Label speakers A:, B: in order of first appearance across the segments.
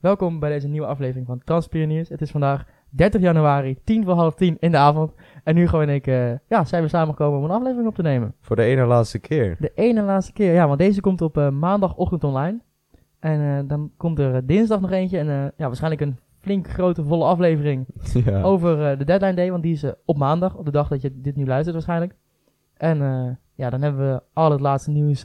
A: Welkom bij deze nieuwe aflevering van Transpioniers. Het is vandaag 30 januari, 10 voor half 10 in de avond. En nu gewoon ik, eh, ja, zijn we samengekomen om een aflevering op te nemen.
B: Voor de ene laatste keer.
A: De ene laatste keer, ja, want deze komt op eh, maandagochtend online. En eh, dan komt er dinsdag nog eentje en ja, waarschijnlijk een flink grote volle aflevering
B: ja.
A: over de deadline day, want die is op maandag, op de dag dat je dit nu luistert waarschijnlijk. En ja, dan hebben we al het laatste nieuws,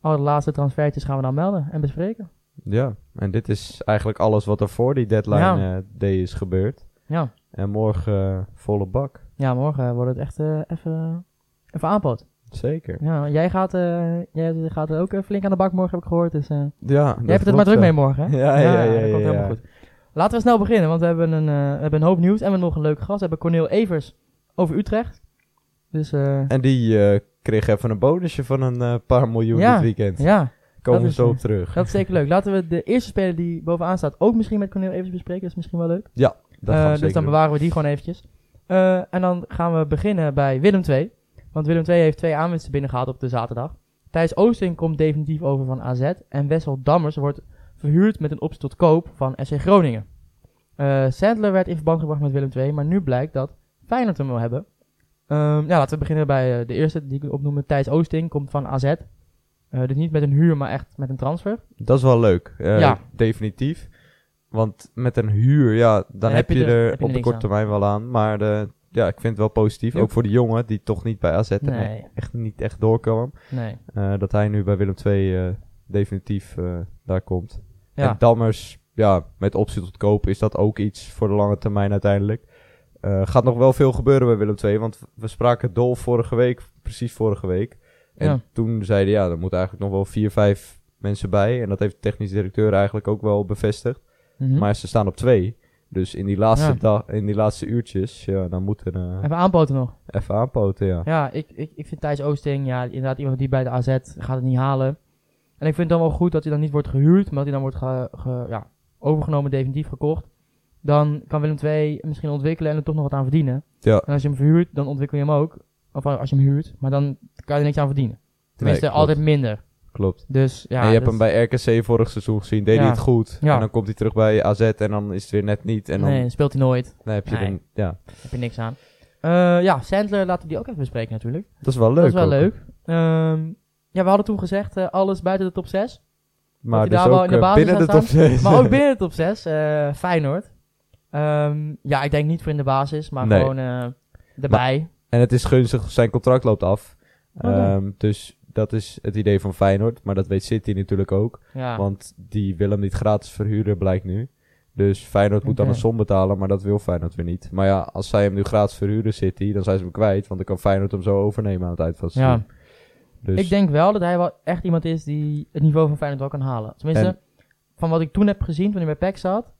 A: al de laatste transfertjes gaan we dan melden en bespreken.
B: ja, en dit is eigenlijk alles wat er voor die deadline
A: Ja.
B: eh, day is gebeurd.
A: Ja,
B: En morgen eh, volle bak.
A: ja morgen wordt het echt eh, even, even aanpoot.
B: Zeker.
A: Ja, jij gaat, eh, jij gaat er ook flink aan de bak morgen, heb ik gehoord. Dus,
B: Ja,
A: jij hebt het maar druk mee morgen, hè?
B: Ja, ja, ja,
A: dat
B: ja,
A: komt helemaal goed. Laten we snel beginnen, want we hebben een, we hebben een hoop nieuws en we hebben nog een leuke gast. We hebben Corneel Evers over Utrecht. Dus
B: En die kreeg even een bonusje van een paar miljoen dit weekend.
A: ja,
B: Komen we
A: dat
B: zo op terug.
A: dat is zeker leuk. Laten we de eerste speler die bovenaan staat ook misschien met Corneel Evers bespreken. Dat is misschien wel leuk.
B: Dat gaan
A: Eh,
B: we
A: dus dan
B: doen.
A: bewaren we die gewoon eventjes. Eh, en dan gaan we beginnen bij Willem II. Want Willem II heeft twee aanwinsten binnengehaald op de zaterdag. Thijs Oosting komt definitief over van AZ. En Wessel Dammers wordt verhuurd met een optie tot koop van SC Groningen. Eh Sandler werd in verband gebracht met Willem II. Maar nu blijkt dat Feyenoord hem wil hebben. Ehm, ja, laten we beginnen bij de eerste die ik opnoemde. Thijs Oosting komt van AZ. Eh, dus niet met een huur, maar echt met een transfer.
B: Dat is wel leuk. Eh,
A: Ja.
B: Definitief. Want met een huur, ja, dan heb, je, er,
A: heb je
B: op de korte termijn wel aan. Maar de, ja, ik vind het wel positief. Ook voor die jongen die toch niet bij AZ en
A: Nee.
B: echt niet echt doorkwam.
A: Nee.
B: Eh, dat hij nu bij Willem II eh, definitief eh, daar komt.
A: Ja.
B: En Dammers, ja, met optie tot koop is dat ook iets voor de lange termijn uiteindelijk. Eh, gaat nog wel veel gebeuren bij Willem II, want we spraken Dol vorige week, precies vorige week. En
A: Ja.
B: toen zeiden ja, er moeten eigenlijk nog wel vier, vijf mensen bij. En dat heeft de technisch directeur eigenlijk ook wel bevestigd.
A: Mhm.
B: Maar ze staan op twee. Dus in die laatste,
A: Ja.
B: dag, in die laatste uurtjes, ja, dan moeten we
A: Even aanpoten nog.
B: even aanpoten, ja.
A: Ja, ik, ik, ik vind Thijs Oosting, ja, inderdaad iemand die bij de AZ gaat het niet halen. En ik vind het dan wel goed dat hij dan niet wordt gehuurd, maar dat hij dan wordt ge, ge- ja, overgenomen, definitief gekocht. Dan kan Willem II misschien ontwikkelen en er toch nog wat aan verdienen.
B: Ja.
A: En als je hem verhuurt, dan ontwikkel je hem ook. Of als je hem huurt, maar dan kan je er niks aan verdienen. Tenminste,
B: Nee,
A: altijd minder.
B: Klopt.
A: Dus ja,
B: en je hebt
A: dus-
B: hem bij RKC vorig seizoen gezien, deed
A: Ja.
B: hij het goed.
A: Ja.
B: En dan komt hij terug bij AZ en dan is het weer net niet. En dan,
A: Nee, dan speelt hij nooit.
B: dan heb je
A: Nee.
B: er, ja,
A: heb je niks aan. Eh, ja, Sandler laten we die ook even bespreken natuurlijk.
B: dat is wel leuk.
A: dat is wel
B: ook.
A: leuk. Ehm, ja, we hadden toen gezegd, eh, alles buiten de top 6.
B: Maar dus
A: daar wel
B: ook
A: in de
B: eh,
A: basis
B: binnen de top 6.
A: Maar ook binnen de top 6, eh Feyenoord. Ehm, ja, ik denk niet voor in de basis, maar
B: Nee.
A: gewoon erbij.
B: En het is gunstig, zijn contract loopt af.
A: Oké.
B: Ehm, dus dat is het idee van Feyenoord. Maar dat weet City natuurlijk ook.
A: ja.
B: Want die wil hem niet gratis verhuren, blijkt nu. Dus Feyenoord moet dan een som betalen, maar dat wil Feyenoord weer niet. Maar ja, als zij hem nu gratis verhuren, City, dan zijn ze hem kwijt. Want dan kan Feyenoord hem zo overnemen aan het eind van het
A: ja.
B: seizoen. Dus
A: Ik denk wel dat hij wel echt iemand is die het niveau van Feyenoord wel kan halen. Tenminste,
B: En-
A: van wat ik toen heb gezien, toen hij bij PEC zat,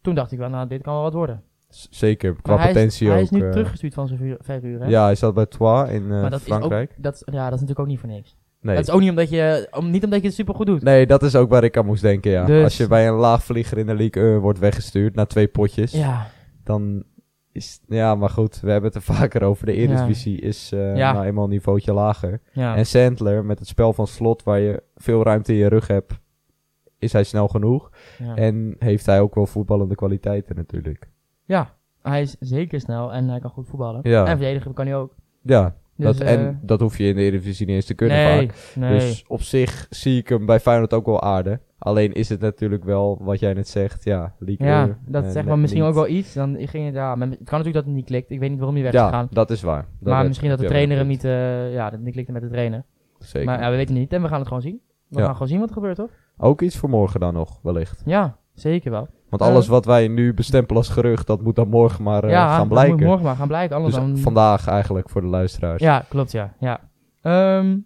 A: toen dacht ik wel, nou, dit kan wel wat worden.
B: Zeker, qua
A: hij is-
B: potentie
A: hij
B: ook.
A: is nu
B: eh,
A: teruggestuurd van zijn vuur- verhuur, hè?
B: Ja, hij zat bij Troyes in eh,
A: maar dat
B: Frankrijk.
A: Is ook, dat, ja, dat is natuurlijk ook niet voor niks.
B: nee.
A: Dat is ook niet omdat je, om, niet omdat je het super goed doet.
B: nee, dat is ook waar ik aan moest denken, ja.
A: Dus-
B: Als je bij een laagvlieger in de League 1 wordt weggestuurd na twee potjes,
A: Ja,
B: dan is... Ja, maar goed, we hebben het er vaker over. De Eredivisie is eh
A: Ja.
B: nou eenmaal een niveautje lager.
A: ja.
B: En Sandler, met het spel van slot, waar je veel ruimte in je rug hebt, is hij snel genoeg.
A: ja.
B: En heeft hij ook wel voetballende kwaliteiten natuurlijk.
A: Ja, hij is zeker snel en hij kan goed voetballen.
B: Ja.
A: En verdedigen kan hij ook.
B: Ja,
A: Dus,
B: dat,
A: eh,
B: en dat hoef je in de Eredivisie niet eens te kunnen
A: nee,
B: vaak.
A: nee.
B: Dus op zich zie ik hem bij Feyenoord ook wel aardig. Alleen is het natuurlijk wel, wat jij net zegt, ja, League
A: ja,
B: 1,
A: dat
B: eh,
A: echt
B: net
A: wel misschien
B: niet.
A: ook wel iets. Dan ging het, ja, maar het kan natuurlijk dat het niet klikt. Ik weet niet waarom hij weg is
B: Ja,
A: gegaan.
B: dat is waar. Dat
A: maar misschien dat de trainer hem niet, eh, ja, dat het niet klikte met de trainer.
B: Zeker.
A: Maar ja, we weten het niet en we gaan het gewoon zien. We
B: Ja.
A: gaan gewoon zien wat er gebeurt, toch?
B: Ook iets voor morgen dan nog, wellicht.
A: Ja, zeker wel.
B: Want
A: Eh.
B: alles wat wij nu bestempelen als gerucht, dat moet dan morgen maar eh,
A: ja,
B: gaan blijken.
A: moet morgen maar gaan blijken. Anders
B: dus
A: dan...
B: vandaag eigenlijk voor de luisteraars.
A: Ja, klopt, ja. ja. Ehm,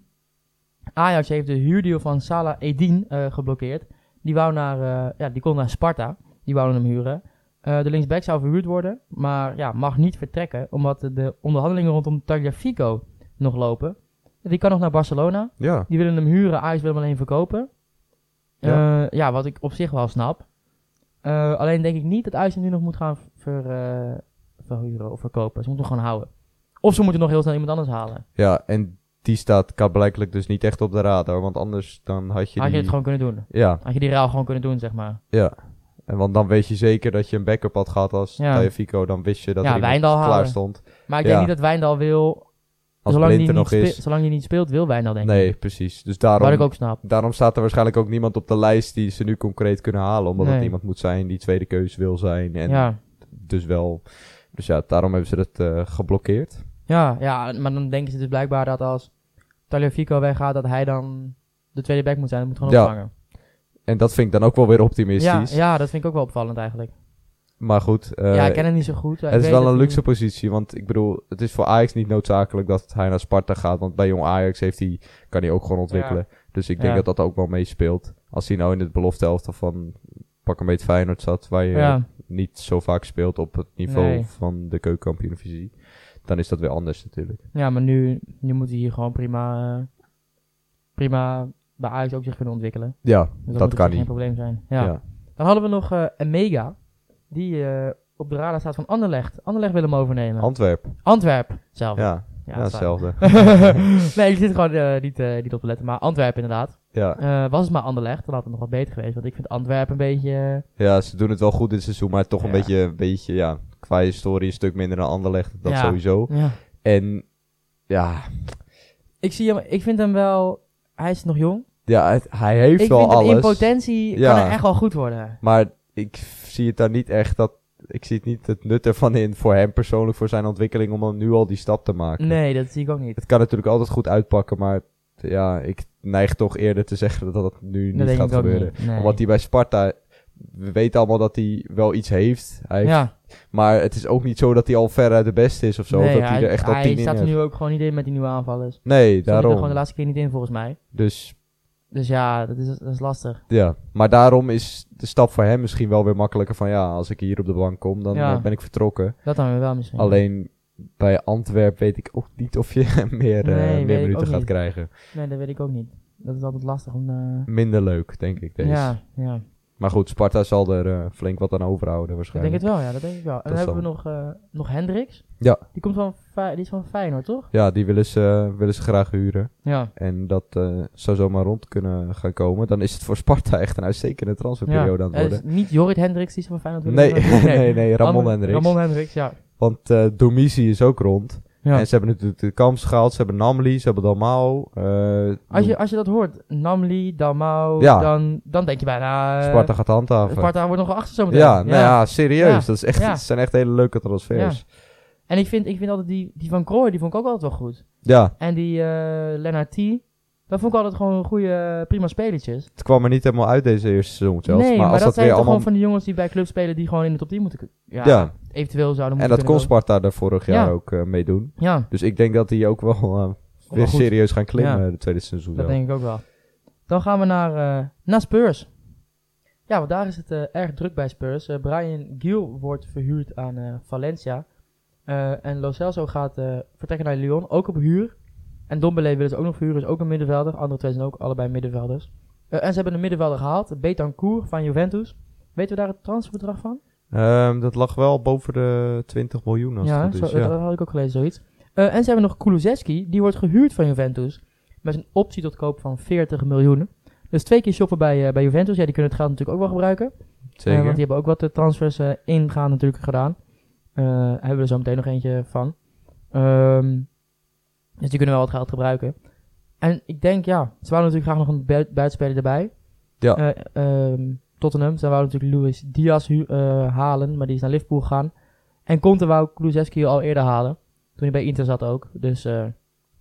A: Ajax heeft de huurdeal van Salah Edin eh, geblokkeerd. Die, wou naar, eh, ja, die kon naar Sparta. Die wouden hem huren. Eh, de linksback zou verhuurd worden, maar ja, mag niet vertrekken, omdat de- de onderhandelingen rondom Tagliafico nog lopen. Die kan nog naar Barcelona.
B: Ja.
A: Die willen hem huren, Ajax wil hem alleen verkopen.
B: Ja.
A: Ja, ja wat ik op zich wel snap. Eh, alleen denk ik niet dat Ajax nu nog moet gaan ver, eh, verhuren of verkopen. Ze moeten hem gewoon houden. Of ze moeten nog heel snel iemand anders halen.
B: Ja, en die staat blijkbaar dus niet echt op de radar. Want anders dan had je
A: Had
B: die...
A: je het gewoon kunnen doen.
B: Ja,
A: Had je die ruil gewoon kunnen doen, zeg maar.
B: ja. En want dan weet je zeker dat je een backup had gehad als
A: Ja.
B: Fico. Dan wist je dat
A: Ja,
B: er klaar stond.
A: Maar ik
B: Ja.
A: denk niet dat Wijndal wil...
B: Als
A: zolang
B: Blind er
A: niet
B: nog is.
A: Zolang hij niet speelt, wil Wijndal denk ik.
B: Nee, precies. Dus
A: Wat ik
B: daarom,
A: ook snap.
B: daarom staat er waarschijnlijk ook niemand op de lijst die ze nu concreet kunnen halen. Omdat
A: Nee.
B: het iemand moet zijn die tweede keus wil zijn. En
A: Ja.
B: dus wel... Dus ja, daarom hebben ze het eh, geblokkeerd.
A: Ja, ja, maar dan denken ze dus blijkbaar dat als Tagliafico weggaat, dat hij dan de tweede back moet zijn. Dat moet gewoon
B: Ja,
A: opvangen.
B: En dat vind ik dan ook wel weer
A: Ja,
B: optimistisch.
A: ja, dat vind ik ook wel opvallend eigenlijk.
B: Maar goed, eh,
A: ja, ik ken hem niet zo goed.
B: het is wel een luxe positie. Want ik bedoel, het is voor Ajax niet noodzakelijk dat hij naar Sparta gaat. Want bij jong Ajax heeft hij, kan hij ook gewoon ontwikkelen. Dus ik denk
A: Ja.
B: dat dat ook wel meespeelt. Als hij nou in het belofte elftal van pak een beetje Feyenoord zat. Waar je
A: Ja,
B: niet zo vaak speelt op het niveau
A: Nee.
B: van de keukenkampioen-divisie. Dan is dat weer anders natuurlijk.
A: ja, maar nu, nu moet hij hier gewoon prima, eh, prima bij Ajax ook zich kunnen ontwikkelen.
B: Ja,
A: Dus
B: dat
A: moet op
B: kan
A: zich geen
B: niet.
A: probleem zijn. Ja. Dan hadden we nog eh een Mega, die eh, op de radar staat van Anderlecht. Anderlecht wil hem overnemen.
B: Antwerp.
A: Antwerp zelf.
B: Ja, ja, hetzelfde.
A: nee, ik zit gewoon eh, niet, eh, niet op te letten. Maar Antwerpen inderdaad.
B: ja.
A: Was het maar Anderlecht, dan had het nog wat beter geweest. Want ik vind Antwerpen een beetje...
B: ja, ze doen het wel goed dit seizoen. Maar toch een
A: Ja.
B: beetje, een beetje, ja, qua historie een stuk minder dan Anderlecht. Dat sowieso.
A: ja.
B: En ja,
A: Ik, zie hem, ik vind hem wel... Hij is nog jong.
B: ja het- hij heeft
A: ik
B: wel
A: vind hem
B: alles.
A: in potentie
B: Ja.
A: kan hij echt wel goed worden.
B: Maar ik zie het daar niet echt dat. Ik zie het niet het nut ervan in voor hem persoonlijk, voor zijn ontwikkeling, om dan nu al die stap te maken.
A: Nee, dat zie ik ook niet.
B: Het kan natuurlijk altijd goed uitpakken, maar ja, ik neig toch eerder te zeggen dat dat nu
A: Dat
B: niet gaat gebeuren.
A: niet. Nee.
B: Omdat hij bij Sparta, we weten allemaal dat hij wel iets heeft. Hij heeft-
A: ja,
B: Maar het is ook niet zo dat hij al veruit de beste is of zo.
A: nee,
B: of dat hij, er echt al
A: hij
B: tien in
A: staat er nu ook gewoon niet in met die nieuwe aanvallers.
B: Nee,
A: Stond hij er
B: daarom.
A: gewoon de laatste keer niet in volgens mij.
B: Dus
A: Dus ja, dat is, dat is lastig.
B: ja, maar daarom is de stap voor hem misschien wel weer makkelijker van ja, als ik hier op de bank kom, dan
A: Ja.
B: eh, ben ik vertrokken.
A: Dat dan weer wel misschien.
B: Alleen bij Antwerp weet ik ook niet of je meer, eh,
A: Nee, weet
B: meer
A: ik
B: minuten
A: ook
B: gaat
A: niet.
B: krijgen.
A: Nee, dat weet ik ook niet. Dat is altijd lastig om... eh,
B: Minder leuk, denk ik. Deze.
A: ja, ja.
B: Maar goed, Sparta zal er eh, flink wat aan overhouden
A: Ik denk
B: waarschijnlijk.
A: het wel, ja, dat denk ik wel. En dan hebben we nog, eh nog Hendricks.
B: Ja.
A: Die, komt van, die is van Feyenoord, toch?
B: Ja, die willen ze, willen ze graag huren.
A: Ja.
B: En dat eh, zou zomaar rond kunnen gaan komen. Dan is het voor Sparta echt een uitstekende transferperiode aan het
A: Eh,
B: worden.
A: is niet Jorrit Hendricks, die is van Feyenoord.
B: Nee,
A: we-
B: nee, nee, Ramon Hendricks.
A: Ramon Hendricks, ja.
B: Want eh Domici is ook rond.
A: Ja.
B: En ze hebben natuurlijk de Kamps gehaald. Ze hebben Namli, ze hebben Dalmau. eh,
A: Als je, als je dat hoort, Namli, Dalmau,
B: Ja.
A: dan, dan denk je bijna... eh,
B: Sparta gaat handhaven.
A: Sparta wordt nog achter zometeen.
B: ja, nou ja, serieus.
A: Ja.
B: Dat is echt,
A: Ja.
B: Het zijn echt hele leuke transfers.
A: En ik vind, ik vind altijd die, die van Krooi, die vond ik ook altijd wel goed.
B: Ja,
A: En die eh Lennart T, dat vond ik altijd gewoon goede, prima spelertjes.
B: het kwam er niet helemaal uit deze eerste seizoen zelfs.
A: nee,
B: maar,
A: maar,
B: als
A: dat,
B: dat,
A: zijn
B: weer
A: toch
B: allemaal...
A: gewoon van die jongens die bij clubs spelen die gewoon in de top 10 moeten... Ja,
B: Ja.
A: eventueel zouden
B: En
A: moeten
B: dat kon Sparta er vorig jaar
A: Ja.
B: ook eh, mee doen.
A: Ja,
B: Dus ik denk dat die ook wel eh, weer serieus gaan klimmen
A: Ja.
B: de tweede seizoen.
A: dat
B: wel.
A: denk ik ook wel. Dan gaan we naar, eh, naar Spurs. Ja, want daar is het eh, erg druk bij Spurs. Eh, Brian Giel wordt verhuurd aan eh, Valencia. Eh, en Lo Celso gaat eh, vertrekken naar Lyon, ook op huur. En Dombele willen ze ook nog verhuren, is ook een middenvelder. Andere twee zijn ook allebei middenvelders. Eh, en ze hebben een middenvelder gehaald, Betancourt van Juventus. Weten we daar het transferbedrag van?
B: Ehm, dat lag wel boven de 20 miljoen als
A: ja,
B: het goed is.
A: zo-
B: ja.
A: dat had ik ook gelezen, zoiets. Eh, en ze hebben nog Kulusevski, die wordt gehuurd van Juventus. Met een optie tot koop van 40 miljoen. Dus twee keer shoppen bij, eh, bij Juventus. Ja, die kunnen het geld natuurlijk ook wel gebruiken.
B: Zeker.
A: Want die hebben ook wat de transfers ingaan natuurlijk gedaan. Hebben we er zo meteen nog eentje van. Ehm, dus die kunnen wel wat geld gebruiken. En ik denk, ja, ze wouden natuurlijk graag nog een bui- buitenspeler erbij.
B: Ja.
A: Eh, ehm, Tottenham, ze wouden natuurlijk Luis Diaz eh, halen, maar die is naar Liverpool gegaan. En Conte wou Kulusevski al eerder halen, toen hij bij Inter zat ook. Dus eh,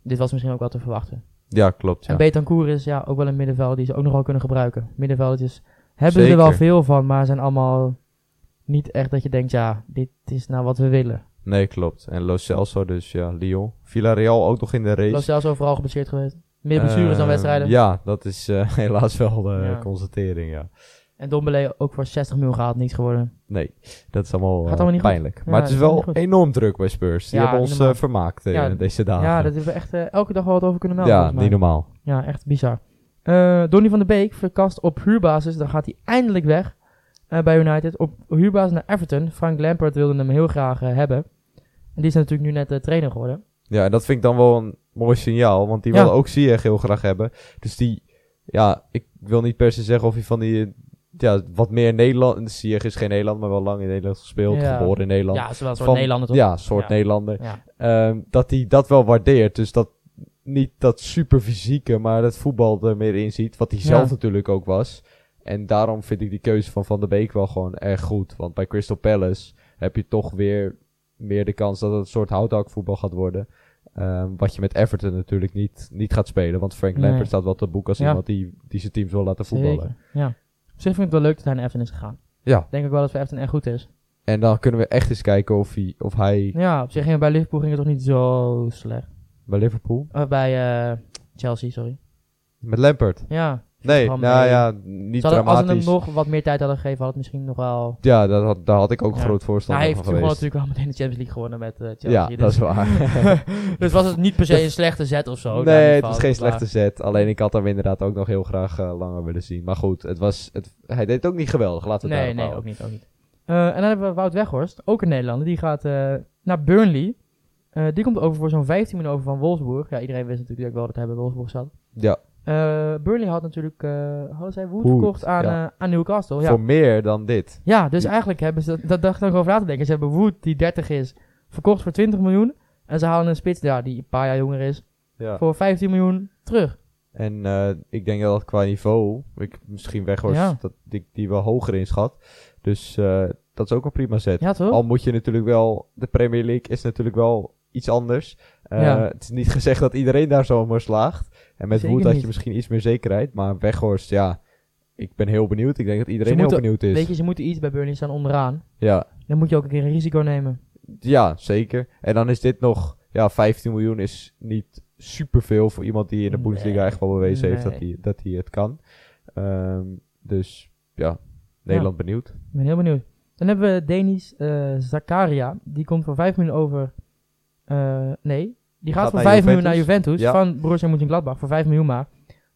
A: dit was misschien ook wel te verwachten.
B: Ja, klopt. Ja.
A: En Betancourt is ja, ook wel een middenvelder die ze ook nog wel kunnen gebruiken. Middenvelders hebben ze er wel veel van, maar zijn allemaal niet echt dat je denkt, ja, dit is nou wat we willen.
B: Nee, klopt. En Lo Celso dus, ja, Lyon. Villarreal ook nog in de race.
A: Los zelfs overal geblesseerd geweest. Meer blessures dan
B: Ehm,
A: wedstrijden.
B: Ja, dat is eh, helaas wel de
A: Ja.
B: constatering, ja.
A: En Dombele ook voor 60 miljoen gehaald, niets geworden.
B: Nee, dat is allemaal,
A: Gaat
B: eh,
A: allemaal niet goed.
B: pijnlijk.
A: Ja,
B: maar het is wel
A: niet
B: enorm druk bij Spurs. Die
A: Ja,
B: hebben
A: niet
B: ons eh, vermaakt eh,
A: Ja,
B: deze dagen.
A: Ja, dat hebben we echt eh, elke dag wel wat over kunnen melden.
B: ja niet normaal.
A: Ja, echt bizar. Eh Donny van der Beek verkast op huurbasis. Dan gaat hij eindelijk weg eh, bij United. Op huurbasis naar Everton. Frank Lampard wilde hem heel graag eh, hebben. En die is natuurlijk nu net de trainer geworden.
B: Ja, en dat vind ik dan wel een mooi signaal. Want die
A: Ja.
B: wilde ook Ziyech heel graag hebben. Dus die, ja, ik wil niet per se zeggen of hij van die, eh, ja, wat meer Nederland... Ziyech is geen Nederland, maar wel lang in Nederland gespeeld.
A: Ja.
B: Geboren in Nederland.
A: Ja, zowel een soort
B: Van-
A: Nederlander toch?
B: Ja, een soort
A: Ja.
B: Nederlander.
A: Ja.
B: Ehm, dat hij dat wel waardeert. Dus dat niet dat super fysieke, maar het voetbal er meer in ziet. Wat hij zelf natuurlijk ook was. En daarom vind ik die keuze van Van der Beek wel gewoon erg goed. Want bij Crystal Palace heb je toch weer meer de kans dat het een soort houthakvoetbal gaat worden. Ehm, wat je met Everton natuurlijk niet, niet gaat spelen. Want Frank
A: Nee.
B: Lampard staat wel te boek als
A: Ja.
B: iemand die, die zijn teams wil laten voetballen.
A: Zeker. Ja. Op zich vind ik het wel leuk dat hij naar Everton is gegaan.
B: Ja,
A: Denk ik wel dat voor Everton echt goed is.
B: en dan kunnen we echt eens kijken of hij, of hij
A: Ja, op zich ging het bij Liverpool ging het toch niet zo slecht.
B: bij Liverpool...
A: Uh, bij eh, Chelsea, sorry.
B: Met Lampard.
A: Ja.
B: Nee, nou
A: mee.
B: ja, niet
A: hadden- als ze hem
B: dramatisch.
A: nog wat meer tijd hadden gegeven, had het misschien nog wel...
B: Ja, dat had, daar had ik ook
A: Ja.
B: groot
A: Nou,
B: voorstander
A: hij heeft
B: van
A: toen gewoon
B: geweest.
A: natuurlijk wel meteen de Champions League gewonnen met eh, Chelsea.
B: Ja,
A: dus,
B: dat is waar.
A: dus was het niet per se een slechte zet of zo.
B: nee, het is geen slechte zet. Alleen ik had hem inderdaad ook nog heel graag eh, langer willen zien. Maar goed, het was, het, hij deed het ook niet geweldig. Laten we
A: Nee, nee, ook niet, ook niet. Eh, en dan hebben we Wout Weghorst, ook een Nederlander. Die gaat naar Burnley. Die komt over voor zo'n 15 minuten over van Wolfsburg. Ja, iedereen wist natuurlijk wel dat hij bij Wolfsburg zat.
B: Ja,
A: Eh, Burnley had natuurlijk, eh hadden zij Wood
B: Wood,
A: verkocht aan,
B: ja.
A: eh, aan Newcastle. Ja.
B: voor meer dan dit.
A: ja, dus eigenlijk hebben ze, dat dacht ik nog over na te denken. Ze hebben Wood, die 30 is, verkocht voor 20 miljoen. En ze halen een spits, ja, die een paar jaar jonger is, voor 15 miljoen terug.
B: En ik denk dat qua niveau, ik misschien Weghorst,
A: Ja.
B: dat ik die wel hoger inschat. Dus dat is ook een prima
A: toch?
B: Al moet je natuurlijk wel, de Premier League is natuurlijk wel iets anders. Eh,
A: Ja.
B: Het is niet gezegd dat iedereen daar zomaar slaagt. En met Wood had je misschien iets meer zekerheid. Maar Weghorst, ja, ik ben heel benieuwd. Ik denk dat iedereen heel benieuwd is.
A: Weet je, ze moeten iets bij Burnley staan onderaan.
B: Ja,
A: Dan moet je ook een keer een risico nemen.
B: ja, zeker. En dan is dit nog, ja, 15 miljoen is niet superveel voor iemand die in de
A: Nee.
B: Bundesliga echt wel bewezen heeft dat hij, dat hij het kan. Ehm, dus ja, Nederland benieuwd.
A: Ik ben heel benieuwd. Dan hebben we Denis eh, Zakaria. Die komt voor 5 miljoen over. Eh, nee, die gaat,
B: Gaat
A: voor
B: naar
A: 5 miljoen naar
B: Juventus. Ja.
A: Van Borussia Mönchengladbach voor 5 miljoen maar.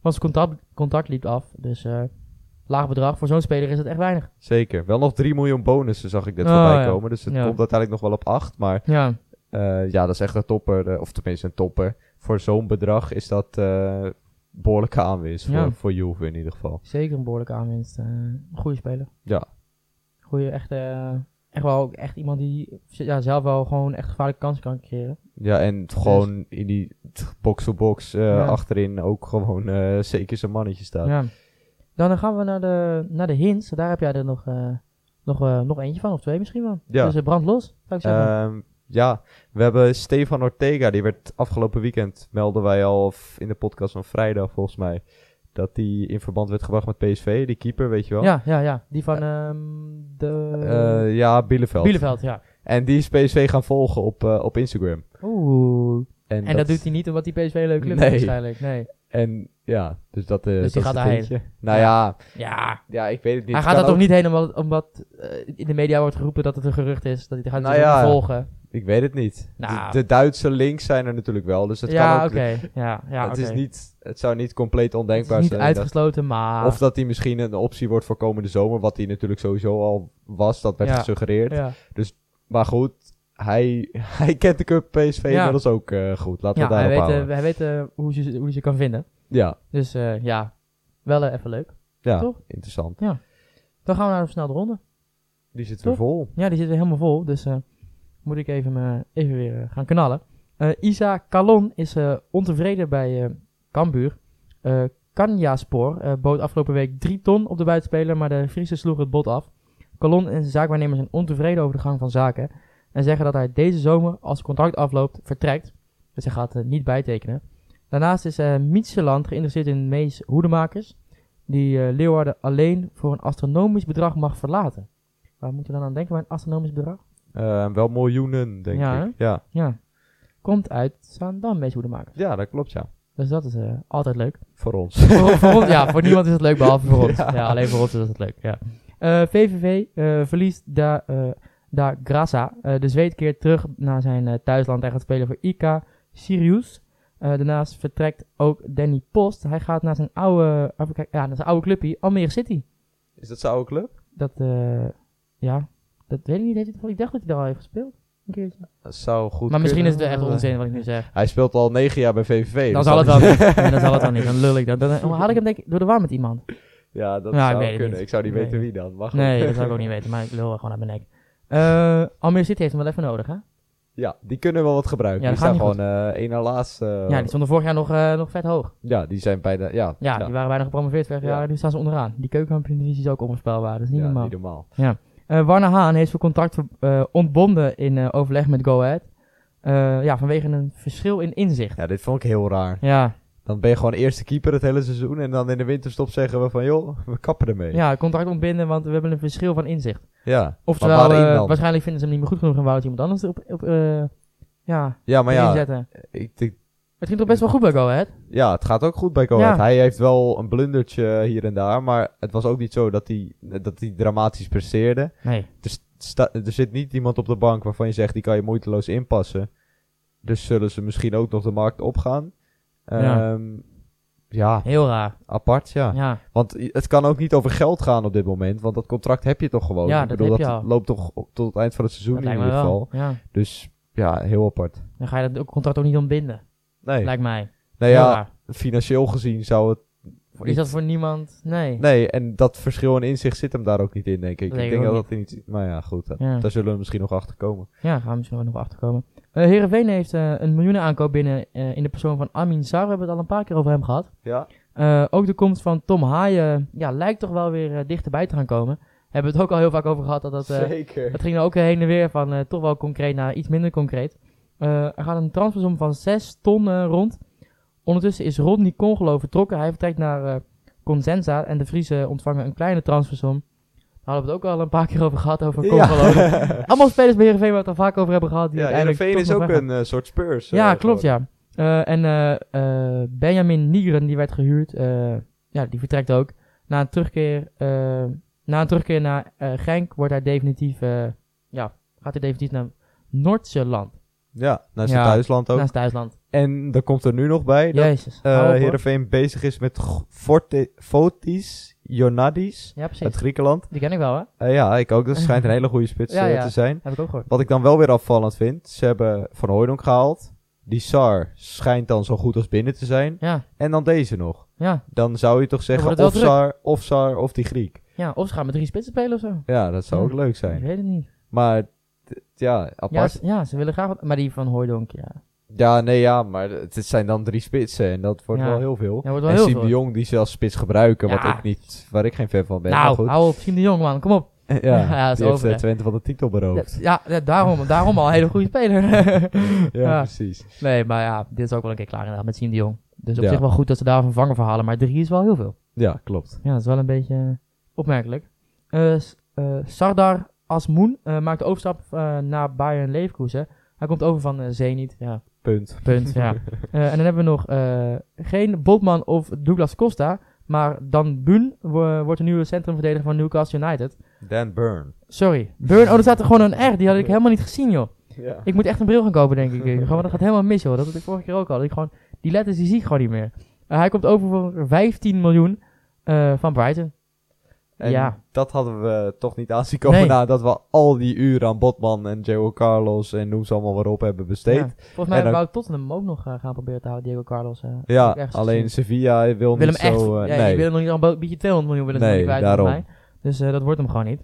A: Want zijn contact, contact liep af. Dus eh, laag bedrag. Voor zo'n speler is het echt weinig.
B: Zeker. Wel nog 3 miljoen bonussen zag ik net
A: Oh,
B: voorbij
A: ja.
B: komen. Dus het
A: Ja.
B: komt uiteindelijk nog wel op 8. Maar
A: Ja,
B: eh, ja, dat is echt een topper. of tenminste een topper. Voor zo'n bedrag is dat eh behoorlijke aanwinst. Voor, voor Juve in ieder geval.
A: zeker een behoorlijke aanwinst. goede speler.
B: Ja.
A: Goeie, echt, eh, echt wel ook echt iemand die ja, zelf wel gewoon echt gevaarlijke kansen kan creëren.
B: Ja, en gewoon in die box-to-box eh,
A: Ja.
B: achterin ook gewoon eh, zeker zijn mannetje staat.
A: Ja. Dan gaan we naar de, naar de hints. Daar heb jij er nog, eh, nog, nog eentje van, of twee misschien wel.
B: Ja.
A: Dus brand los, zou ik zeggen.
B: Ehm, ja, we hebben Stefan Ortega, die werd afgelopen weekend, melden wij al in de podcast van vrijdag volgens mij, dat die in verband werd gebracht met PSV, die keeper, weet je wel?
A: ja, ja, ja. Die van ehm, de...
B: Eh, ja, Bielefeld.
A: Bielefeld, ja.
B: En die is PSV gaan volgen op, eh, op Instagram.
A: Oeh.
B: En,
A: En dat, doet hij niet omdat hij PSV club
B: Nee.
A: is waarschijnlijk. Nee.
B: En ja, dus dat, eh
A: Dus
B: dat
A: die
B: is
A: gaat daarheen.
B: Nou ja.
A: Ja.
B: ja, ik weet het niet.
A: Hij gaat daar toch niet heen omdat, omdat in de media wordt geroepen dat het een gerucht is. Dat hij gaat
B: Nou ja.
A: volgen.
B: Ik weet het niet.
A: Nou.
B: De, de Duitse links zijn er natuurlijk wel, dus het
A: ja,
B: kan ook...
A: Ja, ja,
B: het,
A: oké.
B: is niet, het zou niet compleet
A: Het is
B: ondenkbaar
A: niet
B: zijn. dat-
A: uitgesloten, maar...
B: Of dat hij misschien een optie wordt voor komende zomer, wat hij natuurlijk sowieso al was, dat werd
A: Ja.
B: gesuggereerd.
A: ja.
B: Maar goed, hij, hij kent de Cup PSV
A: Ja.
B: inmiddels ook eh, goed. Laten
A: Ja,
B: we
A: hij
B: daarop
A: weet, eh, hij weet eh, hoe, ze, hoe hij ze kan vinden.
B: ja,
A: Dus ja, wel even leuk.
B: ja
A: Toch?
B: interessant.
A: Dan gaan we naar de snelle ronde.
B: Die zit
A: Toch?
B: weer vol.
A: Ja, die zit weer helemaal vol. Dus moet ik even, me- even weer eh, gaan knallen. Eh, Isa Calon is eh, ontevreden bij eh Cambuur. Eh Kanyaspor eh, bood afgelopen week 3 ton op de buitenspeler, maar de Friese sloeg het bod af. Calon en zijn zaakwaarnemer zijn ontevreden over de gang van zaken. En zeggen dat hij deze zomer, als contract afloopt, vertrekt. Dus hij gaat eh, niet bijtekenen. Daarnaast is uh, Mietseland geïnteresseerd in Mees Hoedemakers. Die eh, Leeuwarden alleen voor een astronomisch bedrag mag verlaten. Waar moeten we dan aan denken bij een astronomisch bedrag?
B: Eh, wel miljoenen, denk
A: Ja,
B: ik. Ja.
A: Ja. Komt uit Zaandam, Mees Hoedemakers.
B: ja, dat klopt, ja.
A: Dus dat is eh, altijd leuk.
B: Voor ons.
A: voor, voor ons, ja, voor niemand is het leuk, behalve voor ons.
B: Ja.
A: Ja, alleen voor ons is het leuk, ja. Eh, VVV eh, verliest da, eh, da Grassa. Eh, de Zweed keert terug naar zijn eh, thuisland en gaat spelen voor IK Sirius. Eh, daarnaast vertrekt ook Danny Post. Hij gaat naar zijn oude, ja, naar zijn oude clubje, Almere City.
B: Is dat zijn oude club?
A: Dat, eh, ja, dat weet ik niet. Heeft hij- ik dacht dat hij daar al heeft gespeeld. Een keertje.
B: Dat zou goed
A: Maar misschien is het echt onzin wat ik nu zeg.
B: Hij speelt al negen jaar bij VVV.
A: Dan
B: dus
A: zal het wel niet. Nee, dan zal het wel niet. Dan lul ik dat. Dan dan haal ik hem denk ik door de war met iemand.
B: Ja, dat
A: Ja, ik
B: zou kunnen.
A: niet.
B: Ik zou niet
A: Nee.
B: weten wie dan. Mag
A: Nee, dat zou ik ook niet weten. Maar ik lul gewoon uit mijn nek. Eh Almere City heeft hem wel even nodig, hè?
B: Ja, die kunnen wel wat gebruiken.
A: Ja,
B: die staan gewoon eh één na laatst. eh,
A: Ja, die stonden vorig jaar nog, nog vet hoog.
B: ja, die zijn bijna... Ja,
A: Ja, die waren bijna gepromoveerd vorig
B: Ja.
A: jaar. Nu staan ze onderaan. Die keukenkampioen-divisie is ook onvoorspelbaar. Dat is niet
B: ja,
A: normaal.
B: niet normaal.
A: Eh, Warner Haan heeft zijn contract eh, ontbonden in eh, overleg met Go Ahead. Ja, vanwege een verschil in inzicht.
B: Ja, dit vond ik heel raar.
A: Ja,
B: Dan ben je gewoon eerste keeper het hele seizoen. En dan in de winterstop zeggen we van... Joh, we kappen ermee.
A: ja, contract ontbinden, want we hebben een verschil van inzicht.
B: Ja.
A: Oftewel, waarschijnlijk vinden ze hem niet meer goed genoeg en wou het iemand anders op, op ja,
B: Ja, maar ja,
A: zetten.
B: ik, ik-
A: Het ging toch best wel goed bij Go Ahead?
B: ja, het gaat ook goed bij Go
A: Ja.
B: Hij heeft wel een blundertje hier en daar. Maar het was ook niet zo dat hij, dat hij dramatisch presteerde.
A: Nee.
B: Er, er zit niet iemand op de bank waarvan je zegt... Die kan je moeiteloos inpassen. Dus zullen ze misschien ook nog de markt opgaan.
A: Ja.
B: Ehm, ja,
A: Heel raar.
B: apart, ja.
A: Ja.
B: Want het kan ook niet over geld gaan op dit moment. Want dat contract heb je toch gewoon.
A: Ja,
B: Ik
A: dat
B: bedoel,
A: heb je
B: dat
A: al.
B: loopt toch tot het eind van het seizoen
A: Dat
B: in ieder geval.
A: Ja.
B: Dus ja, heel apart.
A: Dan ga je dat contract ook niet ontbinden.
B: Nee,
A: Lijkt mij.
B: nou ja, financieel gezien zou het...
A: Is dat voor niemand? Nee.
B: Nee, en dat verschil in inzicht zit hem daar ook niet in, denk ik.
A: Dat
B: ik denk dat dat niet... Maar ja, goed. dat-
A: Ja.
B: Daar zullen we misschien nog achter komen.
A: Ja, gaan we misschien wel nog achter komen. Eh Heerenveen heeft eh, een miljoenen aankoop binnen eh, in de persoon van Amin Sar. We hebben het al een paar keer over hem gehad.
B: Ja?
A: Eh, ook de komst van Tom Haaien ja, lijkt toch wel weer eh, dichterbij te gaan komen. Hebben we het ook al heel vaak over gehad. Dat dat, eh,
B: Zeker.
A: het ging er ook heen en weer van eh, toch wel concreet naar iets minder concreet. Eh, er gaat een transfersom van 6 ton rond. Ondertussen is Rodney Congelo vertrokken. Hij vertrekt naar eh, Consenza en de Friese ontvangen een kleine transfersom. Daar hadden we het ook al een paar keer over gehad, over Congelo. Allemaal spelers bij Heerenveen waar we het al vaak over hebben gehad. Die
B: Ja, Heerenveen is ook een eh, soort Spurs.
A: Ja, klopt ja. En Benjamin Nigren, die werd gehuurd, eh, ja, die vertrekt ook. Na een terugkeer, na een terugkeer naar Genk wordt hij definitief, ja, gaat hij definitief naar Noord-Zeeland.
B: Ja, naar zijn
A: Ja,
B: thuisland ook.
A: Thuisland.
B: En er komt er nu nog bij dat
A: Jezus. hoor.
B: Heerenveen bezig is met Forte, Fotis Ionadis
A: Ja,
B: uit. Griekenland.
A: Die ken ik wel, hè?
B: Eh, ja, ik ook. Dat schijnt een hele goede spits
A: Ja,
B: eh,
A: ja.
B: te zijn.
A: Heb ik ook gehoord.
B: Wat ik dan wel weer afvallend vind, ze hebben Van Hooydonk gehaald. Die Sar schijnt dan zo goed als binnen te zijn.
A: Ja,
B: En dan deze nog.
A: ja,
B: Dan zou je toch zeggen of. Sar, of Sar, of die Griek.
A: ja. Of ze gaan met drie spitsen spelen of zo.
B: Ja, dat zou ook leuk
A: Ik
B: zijn.
A: weet het niet.
B: Maar, ja,
A: Ja,
B: apart.
A: ze, ja, ze willen graag wat. Maar die van Hooydonk, ja.
B: Ja, nee, ja, maar het zijn dan drie spitsen en dat wordt
A: Ja.
B: wel heel veel.
A: Ja, wordt wel
B: en
A: heel
B: Siem
A: veel.
B: de Jong die ze als spits gebruiken, wat ik niet, waar ik geen fan van ben. maar
A: nou,
B: goed.
A: hou op. Siem de Jong, man. Kom op.
B: ja,
A: ja, dat is
B: die heeft
A: over,
B: eh. Twente van de titel beroofd.
A: Ja, daarom, daarom al een hele goede speler.
B: Ja, precies.
A: Nee, maar ja, dit is ook wel een keer klaar inderdaad met Siem de Jong. Dus op zich wel goed dat ze daar een vervanger voor halen. Maar drie is wel heel veel.
B: Ja, klopt.
A: Ja, dat is wel een beetje opmerkelijk. Eh, eh, Sardar Asmoen eh, maakt de overstap eh, naar Bayern Leverkusen. Hij komt over van Zenit. Ja,
B: Punt.
A: punt. ja. Eh, en dan hebben we nog eh, geen Botman of Douglas Costa. Maar Dan Bun wo- wordt de nieuwe centrumverdediger van Newcastle United.
B: Dan Burn.
A: Sorry. Burn, oh, er staat er gewoon een R. Die had ik helemaal niet gezien, joh.
B: Ja.
A: Ik moet echt een bril gaan kopen, denk ik. Gewoon, dat gaat helemaal mis, joh. Dat had ik vorige keer ook al. Dat Ik gewoon, die letters die zie ik gewoon niet meer. Eh, hij komt over voor 15 miljoen eh, van Brighton.
B: En
A: Ja.
B: dat hadden we toch niet aanzien komen
A: Nee.
B: nadat we al die uren aan Botman en Joe Carlos en noem ze allemaal maar op hebben besteed.
A: Ja. Volgens mij
B: En dan-
A: wou Tottenham ook nog eh, gaan proberen te houden, Diego Carlos.
B: Ja, alleen. Sevilla wil,
A: wil
B: niet
A: hem echt,
B: zo... eh,
A: ja,
B: nee.
A: wil hem nog niet een beetje 200 miljoen willen
B: Nee, daarom.
A: mij. Dus eh, dat wordt hem gewoon niet.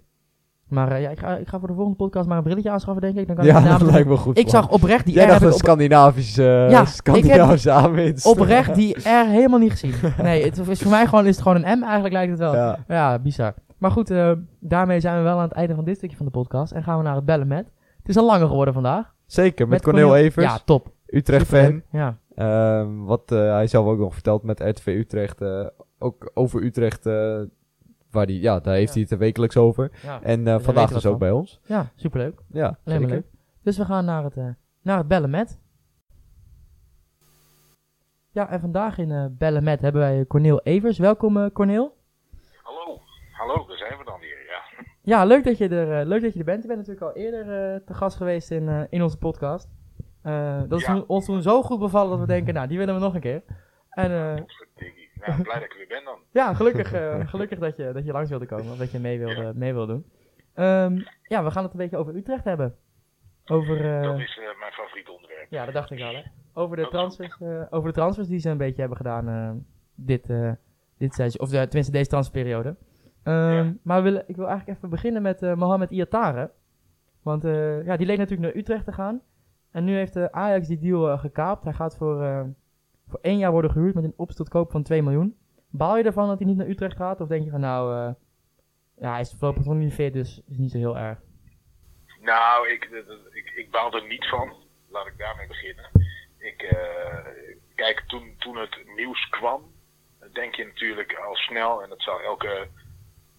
A: Maar eh, ja, ik ga, ik ga voor de volgende podcast maar een brilletje aanschaffen, denk ik. Dan kan ik
B: ja, dat lijkt me goed.
A: Ik zag oprecht die
B: Jij
A: R
B: dacht een
A: op-
B: Scandinavische,
A: Ja, ik
B: Scandinavische aanwinst.
A: oprecht die R helemaal niet gezien. Nee, het is voor mij gewoon, is het gewoon een M eigenlijk lijkt het wel.
B: Ja.
A: Ja, bizar. Maar goed, eh, daarmee zijn we wel aan het einde van dit stukje van de podcast. En gaan we naar het bellen met. Het is al langer geworden vandaag.
B: Zeker, met, Cornel Evers,
A: Ja, top.
B: Utrecht-fan.
A: Ja.
B: Ehm, wat eh, hij zelf ook nog verteld met RTV Utrecht. eh, ook over Utrecht, eh, waar die, ja, daar heeft
A: Ja.
B: hij het er wekelijks over.
A: Ja,
B: En eh,
A: daar
B: vandaag dus ook
A: van.
B: bij ons.
A: ja superleuk.
B: Ja,
A: Alleen maar
B: zeker.
A: leuk. Dus we gaan naar het, eh, naar het bellen met. Ja, en vandaag in eh, bellen met hebben wij Corneel Evers. Welkom Corneel.
C: Hallo, hallo, daar zijn we dan weer, ja.
A: Ja, leuk dat je er, eh, leuk dat je er bent. Je bent natuurlijk al eerder eh, te gast geweest in, eh, in onze podcast. Eh, dat is
C: Ja.
A: ons toen zo goed bevallen dat we denken, nou, die willen we nog een keer. En eh,
C: Potverdikkie. Nou, blij dat ik er weer ben dan.
A: ja, gelukkig, eh, gelukkig dat, je, dat je langs wilde komen. Of dat je mee wilde, mee wilde doen. Ehm, ja, we gaan het een beetje over Utrecht hebben. Over, eh,
C: Dat is eh, mijn favoriete onderwerp.
A: ja, dat dacht ik al, hè. Over de transfers, over de transfers die ze een beetje hebben gedaan dit, dit seizoen. Of tenminste deze transferperiode. Ehm,
C: Ja.
A: Maar willen, ik wil eigenlijk even beginnen met eh Mohamed Iatare. Want ja, die leek natuurlijk naar Utrecht te gaan. En nu heeft Ajax die deal gekaapt. Hij gaat voor, voor één jaar worden gehuurd met een opstotkoop van 2 miljoen. Baal je ervan dat hij niet naar Utrecht gaat? Of denk je van nou, eh, ja, hij is voorlopig nog niet fit, dus is niet zo heel erg.
C: Nou, ik, dat- ik, baal er niet van. Laat ik daarmee beginnen. Ik, eh, kijk, toen, toen het nieuws kwam, denk je natuurlijk al snel, en dat zal elke,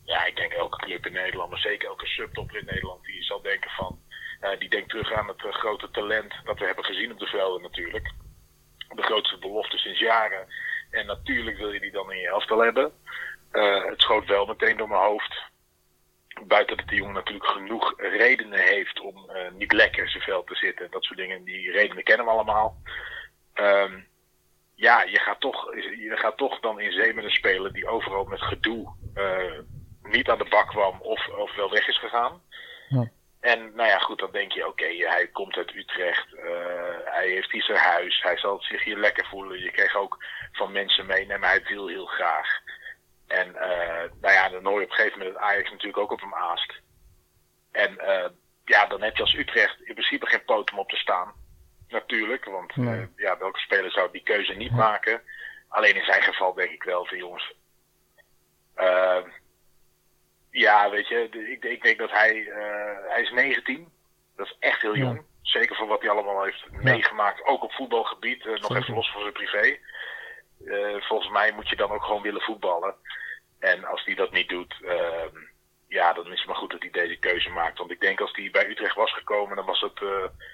C: ja, ik denk elke club in Nederland, maar zeker elke subtopper in Nederland, die zal denken van, eh, die denkt terug aan het eh, grote talent dat we hebben gezien op de velden natuurlijk. De grootste belofte sinds jaren. En natuurlijk wil je die dan in je elftal hebben. Eh, het schoot wel meteen door mijn hoofd buiten dat die jongen natuurlijk genoeg redenen heeft om eh, niet lekker in zijn veld te zitten. Dat soort dingen, die redenen kennen we allemaal. Ehm, ja, je gaat, toch, je gaat toch dan in zee met een speler die overal met gedoe eh, niet aan de bak kwam of, of wel weg is gegaan.
A: Ja.
C: En nou ja, goed, dan denk je, oké, hij komt uit Utrecht, eh, hij heeft hier zijn huis, hij zal zich hier lekker voelen. Je kreeg ook van mensen mee, nee, maar hij wil heel graag. En eh, nou ja, dan hoor je op een gegeven moment dat Ajax natuurlijk ook op hem aast. En eh, ja, dan heb je als Utrecht in principe geen poot om op te staan. Natuurlijk, want
A: Nee.
C: ja, welke speler zou die keuze niet maken? Alleen in zijn geval denk ik wel van jongens. Ja, weet je, ik, ik denk dat hij, eh, hij is 19. Dat is echt heel
A: Ja.
C: jong. Zeker voor wat hij allemaal heeft meegemaakt, ook op voetbalgebied, eh, nog even los van zijn privé. Eh, volgens mij moet je dan ook gewoon willen voetballen. En als hij dat niet doet, ehm, ja, dan is het maar goed dat hij deze keuze maakt. Want ik denk als hij bij Utrecht was gekomen, dan was het.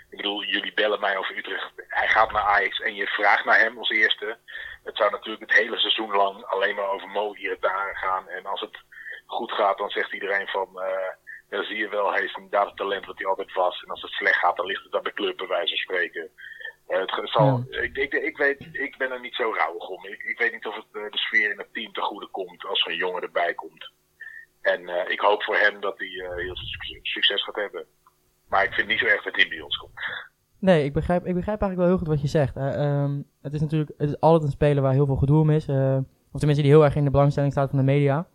C: ik bedoel, jullie bellen mij over Utrecht. Hij gaat naar Ajax en je vraagt naar hem als eerste. Het zou natuurlijk het hele seizoen lang alleen maar over Mo Iretaren gaan. En als het goed gaat, dan zegt iedereen van. eh dan zie je wel, hij is inderdaad het talent wat hij altijd was. En als het slecht gaat, dan ligt het aan de club, bij wijze van spreken. Eh, het zal, ik, ik, ik, weet, ik ben er niet zo rauwig om. Ik, ik weet niet of het eh, de sfeer in het team te goede komt als er een jongen erbij komt. En eh, ik hoop voor hem dat hij eh, heel veel succes- gaat hebben. Maar ik vind niet zo erg dat hij bij ons komt.
A: Nee, ik begrijp, ik begrijp eigenlijk wel heel goed wat je zegt. Eh, ehm, het is natuurlijk het is altijd een speler waar heel veel gedoe om is. eh, of tenminste die heel erg in de belangstelling staat van de media.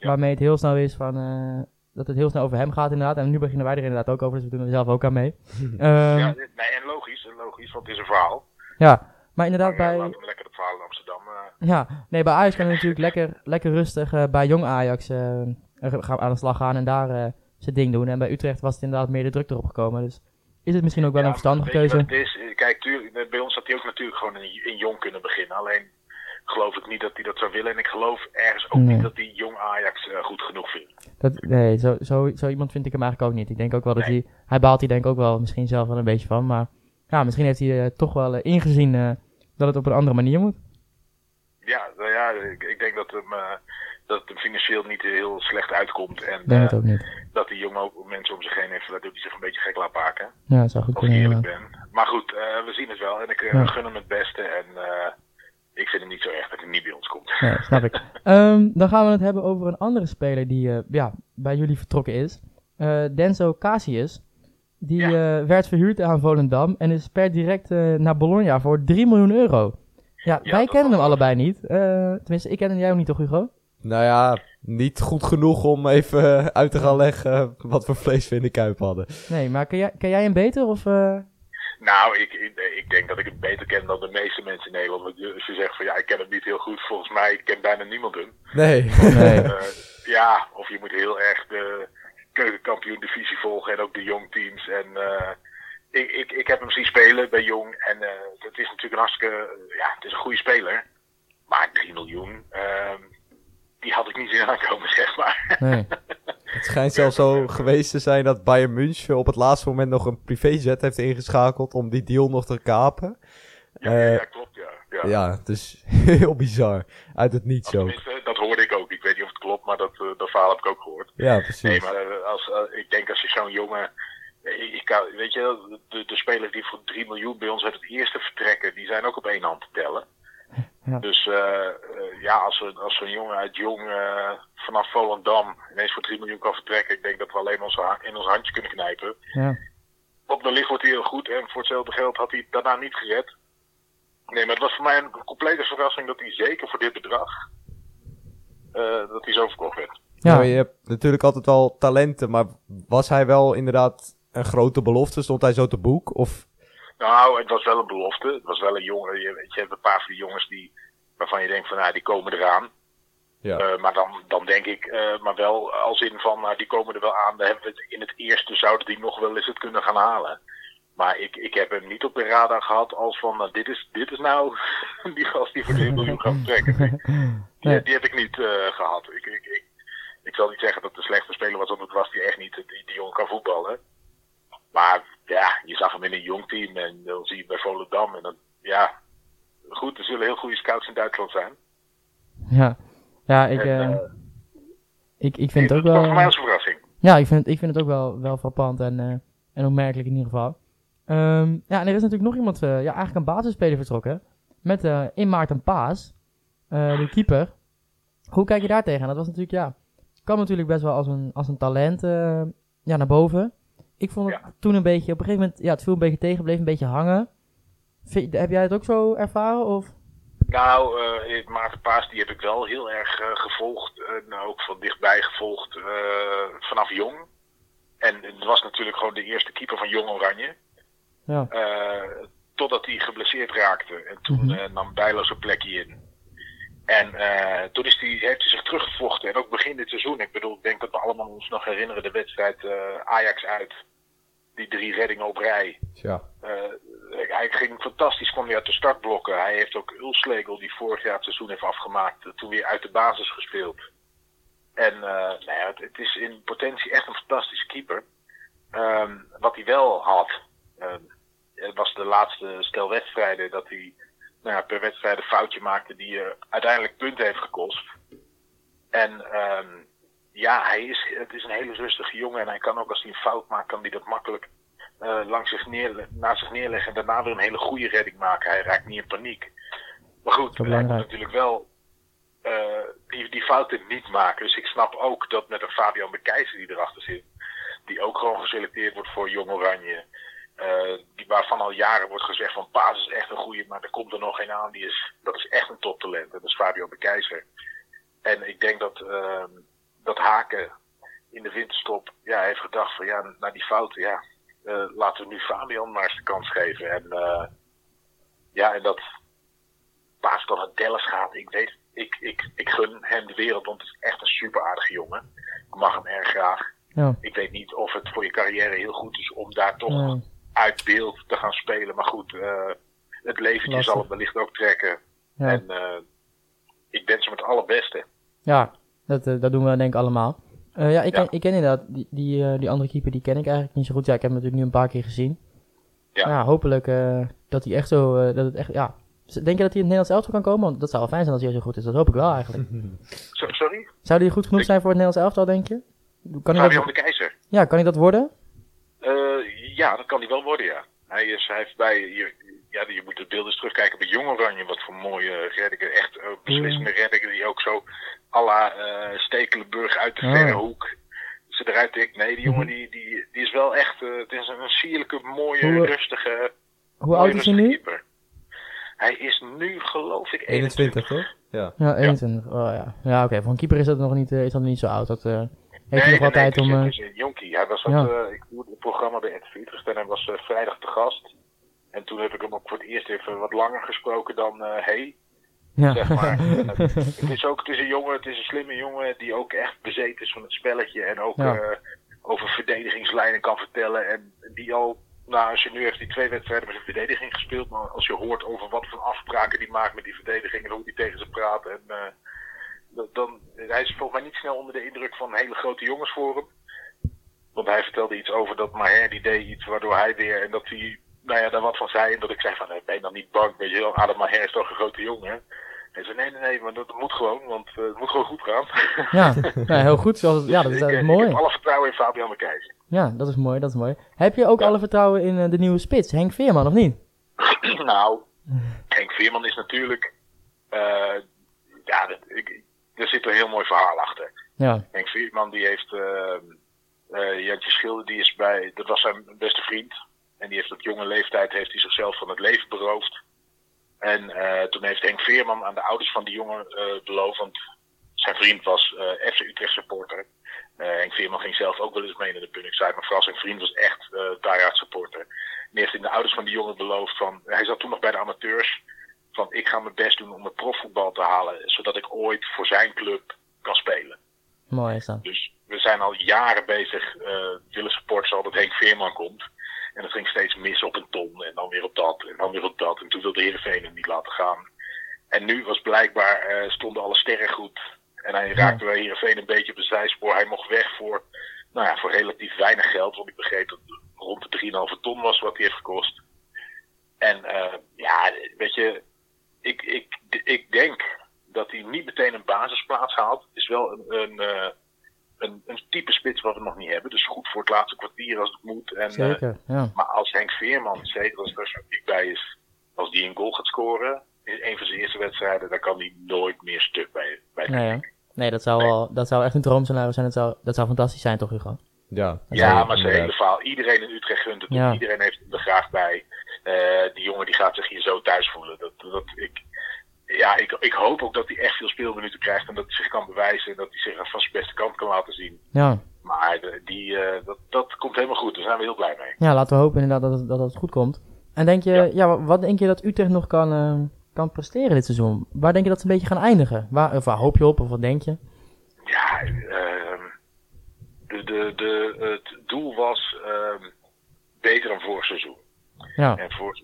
C: Ja.
A: Waarmee het heel snel is van, eh, dat het heel snel over hem gaat inderdaad. En nu beginnen wij er inderdaad ook over, dus we doen er zelf ook aan mee. Ehm,
C: ja, nee, en logisch, en logisch, want het is een verhaal.
A: ja, maar inderdaad
C: Maar, eh,
A: bij...
C: Laten we lekker het verhaal in Amsterdam. eh,
A: Ja, nee, bij Ajax kan hij natuurlijk lekker, lekker rustig eh, bij jong Ajax gaan aan de slag gaan en daar eh, zijn ding doen. En bij Utrecht was het inderdaad meer de druk erop gekomen. Dus is het misschien ook wel
C: ja,
A: een verstandige
C: je
A: keuze.
C: het is? Kijk, tuurlijk, bij ons had hij ook natuurlijk gewoon in, in jong kunnen beginnen. Alleen geloof ik niet dat hij dat zou willen. En ik geloof ergens ook
A: Nee.
C: niet dat hij jong Ajax eh, goed genoeg vindt.
A: Dat, nee, zo, zo, zo iemand vind ik hem eigenlijk ook niet. Ik denk ook wel dat
C: Nee.
A: hij... Hij baalt hij denk ik ook wel misschien zelf wel een beetje van. Maar ja, misschien heeft hij eh, toch wel eh, ingezien dat het op een andere manier moet.
C: Ja, nou ja ik, ik denk dat, hem, dat het hem financieel niet heel slecht uitkomt. En
A: het ook niet.
C: dat die jongen ook mensen om zich heen heeft, waardoor hij zich een beetje gek laat maken.
A: Ja, dat zou goed
C: Als ik
A: kunnen.
C: eerlijk ben. Maar goed, we zien het wel. En ik
A: Ja.
C: gun hem het beste. En ik vind het niet zo erg dat hij niet bij ons komt.
A: Nee, snap ik. Ehm, dan gaan we het hebben over een andere speler die eh, ja, bij jullie vertrokken is. Eh, Denzo Casius. Die eh, werd verhuurd aan Volendam en is per direct eh, naar Bologna voor 3 miljoen euro. Ja,
C: Ja,
A: wij kennen hem allebei niet. Eh, tenminste, ik ken hem, jij ook niet toch Hugo?
B: Nou ja, niet goed genoeg om even uit te gaan leggen wat voor vlees we in de kuip hadden.
A: Nee, maar ken jij, ken jij hem beter of... eh,
C: Nou, ik, ik, ik denk dat ik het beter ken dan de meeste mensen in Nederland. Want Als je zegt van ja, ik ken hem niet heel goed. Volgens mij kent bijna niemand hem.
B: Nee.
A: Nee.
C: Eh, ja, of je moet heel erg de keukenkampioen divisie volgen en ook de jong teams. En eh, ik, ik, ik heb hem zien spelen bij jong. En eh, het is natuurlijk een hartstikke, ja, het is een goede speler. Maar 3 miljoen, ehm, die had ik niet zien aankomen, zeg maar.
A: Nee.
B: Het schijnt zelfs zo geweest te zijn dat Bayern München op het laatste moment nog een privéjet heeft ingeschakeld om die deal nog te kapen.
C: Ja, ja, klopt, ja. ja.
B: Ja, het is heel bizar. Uit het niets ook.
C: Tenminste, dat hoorde ik ook. Ik weet niet of het klopt, maar dat, eh, dat verhaal heb ik ook gehoord.
B: Ja,
C: Nee,
B: precies.
C: maar eh, als, ik denk als je zo'n jongen. Ik kan, weet je, de, de spelers die voor 3 miljoen bij ons uit het eerste vertrekken, die zijn ook op één hand te tellen.
A: Ja.
C: Dus eh, eh, ja, als, we, als zo'n jongen uit Jong eh, vanaf Volendam ineens voor 3 miljoen kan vertrekken, ik denk dat we alleen onze ha- in ons handje kunnen knijpen.
A: Ja.
C: op de licht wordt hij heel goed. En voor hetzelfde geld had hij daarna niet gered. Nee, maar het was voor mij een complete verrassing dat hij zeker voor dit bedrag. eh, dat hij zo verkocht werd.
A: Ja,
B: Nou, je hebt natuurlijk altijd wel talenten, maar was hij wel inderdaad een grote belofte? Stond hij zo te boek? Of
C: Nou, het was wel een belofte. Het was wel een jongen. Je, weet, je hebt een paar van die jongens die, waarvan je denkt van, nou, die komen eraan.
B: ja.
C: Eh, maar dan, dan denk ik, eh, maar wel als in van, nou, die komen er wel aan. Dan hebben we het in het eerste zouden die nog wel eens het kunnen gaan halen. Maar ik, ik heb hem niet op de radar gehad als van, nou, dit, is, dit is nou die gast die voor 3 miljoen gaat vertrekken. Die, die heb ik niet eh, gehad. Ik, ik, ik, ik zal niet zeggen dat het een slechte speler was, want het was die echt niet. Die, die jongen kan voetballen. Maar ja, je zag hem in een jong team en dan zie je bij Volendam. En dan, ja, goed, er zullen heel goede scouts in Duitsland zijn.
A: ja. ja ik,
C: En,
A: eh,
C: eh,
A: ik, ik vind het ook
C: voor mij
A: wel...
C: als een verrassing.
A: Ja, ik vind, ik vind het ook wel, wel frappant en, eh, en opmerkelijk in ieder geval. Ehm, ja, en er is natuurlijk nog iemand, ja, eigenlijk een basisspeler vertrokken. Met in Maarten Paas, eh, de keeper. Hoe kijk je daar tegen? Dat was natuurlijk, ja, kwam natuurlijk best wel als een, als een talent ja, naar boven. Ik vond het
C: Ja.
A: toen een beetje, op een gegeven moment, ja, het viel een beetje tegen, bleef een beetje hangen. Vind- heb jij het ook zo ervaren? Of?
C: Nou, eh Maarten Paas die heb ik wel heel erg eh, gevolgd. En ook van dichtbij gevolgd eh, vanaf jong. En het was natuurlijk gewoon de eerste keeper van Jong Oranje.
A: Ja.
C: Eh, totdat hij geblesseerd raakte. En toen
A: Mhm.
C: eh, nam Bijlo zijn plekje in. En eh, toen is hij, heeft hij zich teruggevochten. En ook begin dit seizoen. Ik bedoel, ik denk dat we allemaal ons nog herinneren de wedstrijd eh, Ajax uit. Die drie reddingen op rij.
B: ja.
C: Eh, hij ging fantastisch, kwam weer uit de startblokken. Hij heeft ook Ulslegel, die vorig jaar het seizoen heeft afgemaakt, toen weer uit de basis gespeeld. En nou ja, het, het is in potentie echt een fantastische keeper. Ehm, wat hij wel had, het was de laatste stel wedstrijden dat hij nou ja, per wedstrijd een foutje maakte die eh, uiteindelijk punten heeft gekost. En ehm, ja, hij is, het is een hele rustige jongen en hij kan ook als hij een fout maakt, kan hij dat makkelijk eh, langs zich neer, naast zich neerleggen en daarna weer een hele goede redding maken. Hij raakt niet in paniek. Maar goed, hij moet natuurlijk wel eh, die, die fouten niet maken. Dus ik snap ook dat met een Fabian de Keizer die erachter zit, die ook gewoon geselecteerd wordt voor Jong Oranje. Eh, die waarvan al jaren wordt gezegd van Paas is echt een goede, maar er komt er nog een aan. Die is, dat is echt een toptalent. En dat is Fabian de Keizer. En ik denk dat, ehm, dat Haken in de winterstop ja, heeft gedacht van ja, na die fouten, ja, eh, laten we nu Fabian maar eens de kans geven. En eh, ja, en dat Paas dan naar Dallas gaat, ik weet, ik, ik, ik gun hem de wereld, want het is echt een super aardige jongen. Ik mag hem erg graag.
A: Ja.
C: Ik weet niet of het voor je carrière heel goed is om daar toch. Uit beeld te gaan spelen. Maar goed, eh, het leventje
A: Lastig.
C: zal het wellicht ook trekken.
A: Ja.
C: En eh, ik wens hem het allerbeste.
A: Ja, dat, eh, dat doen we denk ik allemaal. Eh, ja, ik,
C: Ja.
A: Ken, ik ken inderdaad die, die, eh, die andere keeper, die ken ik eigenlijk niet zo goed. Ja, ik heb hem natuurlijk nu een paar keer gezien.
C: Ja.
A: Ja, hopelijk eh, dat hij echt zo, eh, dat het echt, ja. Denk je dat hij in het Nederlands elftal kan komen? Want dat zou wel fijn zijn als hij zo goed is. Dat hoop ik wel eigenlijk.
C: So- sorry?
A: Zou hij goed genoeg
C: Ik-
A: zijn voor het Nederlands elftal, denk je? Kan hij
C: Fabian
A: dat,
C: de Keizer.
A: ja, kan hij dat worden?
C: Ja, dat kan hij wel worden, ja. Hij, is, hij heeft bij, je, ja, je moet de beelden eens terugkijken bij Jong Oranje. Wat voor mooie reddingen. Echt eh, beslissende reddingen die ook zo à la eh, Stekelenburg uit de
A: Oh.
C: verre hoek ze eruit tikt. Nee, die jongen
A: Mhm.
C: die, die, die is wel echt, eh, het is een, sierlijke, mooie,
A: Hoe,
C: rustige,
A: Hoe oud is hij nu?
C: keeper. Hij is nu geloof ik
B: 21, toch? Ja.
A: Ja, 21. Oh, ja, ja oké. Voor een keeper is dat nog niet, is dat nog niet zo oud. Dat eh, heeft
C: Nee,
A: nog
C: nee,
A: tijd om... eh,
C: het is een jonkie. Hij was wat,
A: Ja.
C: eh, ik doe het programma bij RTV Utrecht en hij was eh, vrijdag te gast. En toen heb ik hem ook voor het eerst even wat langer gesproken dan eh hey.
A: ja.
C: zeg maar. Het is ook het is een jongen, het is een slimme jongen die ook echt bezeten is van het spelletje. En ook
A: Ja.
C: eh, over verdedigingslijnen kan vertellen. En die al, nou als je nu heeft die twee wedstrijden met zijn verdediging gespeeld. Maar als je hoort over wat voor afspraken die maakt met die verdediging en hoe die tegen ze praat. En, eh, dat- dan, hij is volgens mij niet snel onder de indruk van hele grote jongens voor hem. Want hij vertelde iets over dat Maher die deed iets waardoor hij weer en dat hij nou ja, daar wat van zei. En dat ik zei van nee, ben je dan niet bang? Weet je wel, Adam Maher is toch een grote jongen. Hij zei nee, nee, nee, maar dat moet gewoon, want eh, het moet gewoon goed gaan.
A: ja. ja, heel goed. Zoals, ja, dat is,
C: ik, eh,
A: mooi.
C: ik heb alle vertrouwen in Fabian de Keizer.
A: Ja, dat is mooi, dat is mooi. Heb je ook
C: Ja.
A: alle vertrouwen in eh, de nieuwe spits, Henk Veerman, of niet?
C: nou, Henk Veerman is natuurlijk, eh, ja, dat, ik, er zit een heel mooi verhaal achter.
A: Ja,
C: Henk Veerman die heeft, eh, eh, Jantje Schilder, die is bij, dat was zijn beste vriend. En die heeft op jonge leeftijd heeft hij zichzelf van het leven beroofd. En eh, toen heeft Henk Veerman aan de ouders van die jongen eh, beloofd, want zijn vriend was eh, FC Utrecht supporter. Henk Veerman ging zelf ook wel eens mee naar de Punningside, maar vooral zijn vriend was echt uh, supporter. En die heeft in de ouders van die jongen beloofd van, hij zat toen nog bij de amateurs, van ik ga mijn best doen om het profvoetbal te halen, zodat ik ooit voor zijn club kan spelen.
A: Mooi is dat.
C: Dus we zijn al jaren bezig, uh, willen supporters al dat Henk Veerman komt. En het ging steeds mis op een ton en dan weer op dat en dan weer op dat. En toen wilde Heerenveen hem niet laten gaan. En nu was blijkbaar, uh, stonden alle sterren goed. En hij raakte bij Heerenveen een beetje op de zijspoor. Hij mocht weg voor, nou ja, voor relatief weinig geld. Want ik begreep dat het rond de 3,5 ton was wat hij heeft gekost. En uh, ja, weet je, ik, ik, ik denk dat hij niet meteen een basisplaats haalt. is wel een, een, uh, een, een, type spits wat we nog niet hebben. Dus goed voor het laatste kwartier als het moet. En,
A: Zeker, ja.
C: Maar als Henk Veerman, zeker als er publiek bij is, als die een goal gaat scoren in een van zijn eerste wedstrijden, dan kan hij nooit meer stuk bij, bij het
A: nee, ja. nee, dat zou, nee. Wel, dat zou echt een droomscenario zijn. Dat zou, dat zou fantastisch zijn, toch, Hugo?
B: Ja,
C: ja maar zijn hele verhaal. Iedereen in Utrecht gunt het. Ja. Iedereen heeft er graag bij. Uh, die jongen die gaat zich hier zo thuis voelen. Dat, dat, ik, ja, ik, ik hoop ook dat hij echt veel speelminuten krijgt en dat hij zich kan bewijzen en dat hij zich van zijn beste kant kan laten zien.
A: Ja.
C: Maar die, uh, dat, dat komt helemaal goed, daar zijn we heel blij mee.
A: Ja, laten we hopen inderdaad dat het, dat het goed komt. En denk je, ja. ja wat denk je dat Utrecht nog kan, uh, kan presteren dit seizoen? Waar denk je dat ze een beetje gaan eindigen? Waar, of waar hoop je op of wat denk je?
C: Ja, uh, de, de, de, het doel was beter dan vorig seizoen.
A: Ja.
C: En, voor,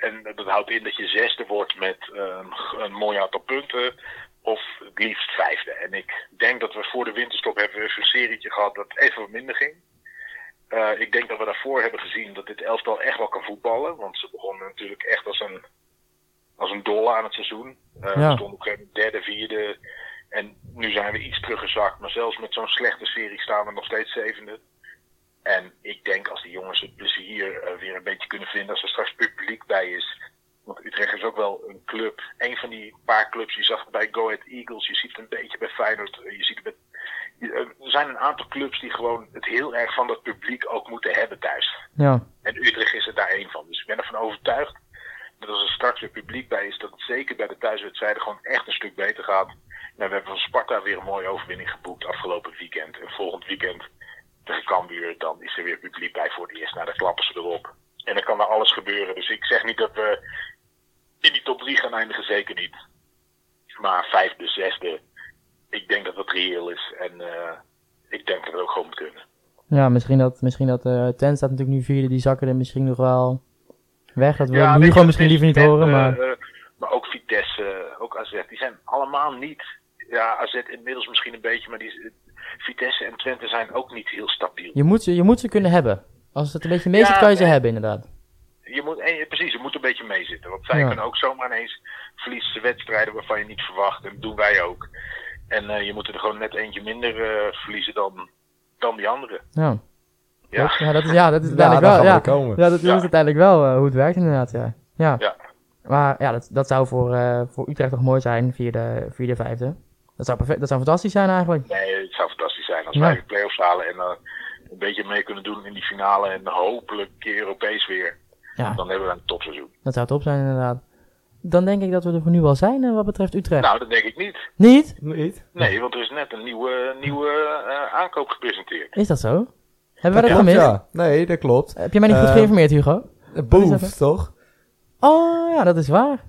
C: en dat houdt in dat je zesde wordt met een, een mooi aantal punten. Of het liefst vijfde. En ik denk dat we voor de winterstop hebben we een serietje gehad dat even wat minder ging. Uh, ik denk dat we daarvoor hebben gezien dat dit elftal echt wel kan voetballen. Want ze begonnen natuurlijk echt als een, als een dolle aan het seizoen. Uh,
A: ja.
C: We stonden op een gegeven moment derde, vierde. En nu zijn we iets teruggezakt. Maar zelfs met zo'n slechte serie staan we nog steeds zevende. En ik denk als die jongens het plezier uh, weer een beetje kunnen vinden, als er straks publiek bij is. Want Utrecht is ook wel een club. Een van die paar clubs, je zag het bij Go Ahead Eagles, je ziet het een beetje bij Feyenoord, je ziet het met, er zijn een aantal clubs die gewoon het heel erg van dat publiek ook moeten hebben thuis.
A: Ja.
C: En Utrecht is er daar één van. Dus ik ben ervan overtuigd dat als er straks weer publiek bij is, dat het zeker bij de thuiswedstrijden gewoon echt een stuk beter gaat. Nou, we hebben van Sparta weer een mooie overwinning geboekt afgelopen weekend. En volgend weekend tegen Cambuur, dan is er weer publiek bij voor het eerst. Nou, dan klappen ze erop. En dan kan er alles gebeuren. Dus ik zeg niet dat we in die top 3 gaan eindigen, zeker niet. Maar vijfde, zesde, ik denk dat dat reëel is. En uh, ik denk dat het ook gewoon moet kunnen.
A: Ja, misschien dat, misschien dat uh, Ten staat natuurlijk nu vierde, die zakken er misschien nog wel weg. Dat we ja, nu gewoon misschien liever niet
C: en,
A: horen, maar...
C: Uh, maar ook Vitesse, ook AZ, die zijn allemaal niet... Ja, AZ inmiddels misschien een beetje, maar die, Vitesse en Twente zijn ook niet heel stabiel.
A: Je moet ze, je moet ze kunnen hebben. Als het een beetje mee zit, ja, kan je ze hebben, inderdaad.
C: Je moet, en, precies, je moet een beetje meezitten. Want zij ja. kunnen ook zomaar ineens verliezen wedstrijden waarvan je niet verwacht. En dat doen wij ook. En uh, je moet er gewoon net eentje minder uh, verliezen dan, dan die anderen.
A: Ja.
C: Ja.
A: ja, dat is, ja, dat is uiteindelijk
B: ja,
A: wel. Ja,
B: komen.
A: ja, dat is uiteindelijk wel uh, hoe het werkt, inderdaad. Ja. Ja.
C: ja.
A: Maar ja, dat, dat zou voor, voor Utrecht toch mooi zijn, vierde, vierde vijfde. Dat zou, perfect, dat zou fantastisch zijn eigenlijk.
C: Nee, het zou fantastisch zijn als wij de play-offs halen en uh, een beetje mee kunnen doen in die finale en hopelijk Europees weer.
A: Ja.
C: Dan hebben we een topseizoen.
A: Dat zou top zijn inderdaad. Dan denk ik dat we er voor nu wel zijn uh, wat betreft Utrecht.
C: Nou, dat denk ik niet.
A: Niet?
B: Niet?
C: Nee, want er is net een nieuwe, nieuwe uh, aankoop gepresenteerd.
A: Is dat zo? Hebben wij dat gemist?
B: Ja. Nee, dat klopt.
A: Heb je mij niet goed geïnformeerd, Hugo?
B: Boef, toch?
A: Oh, ja, dat is waar.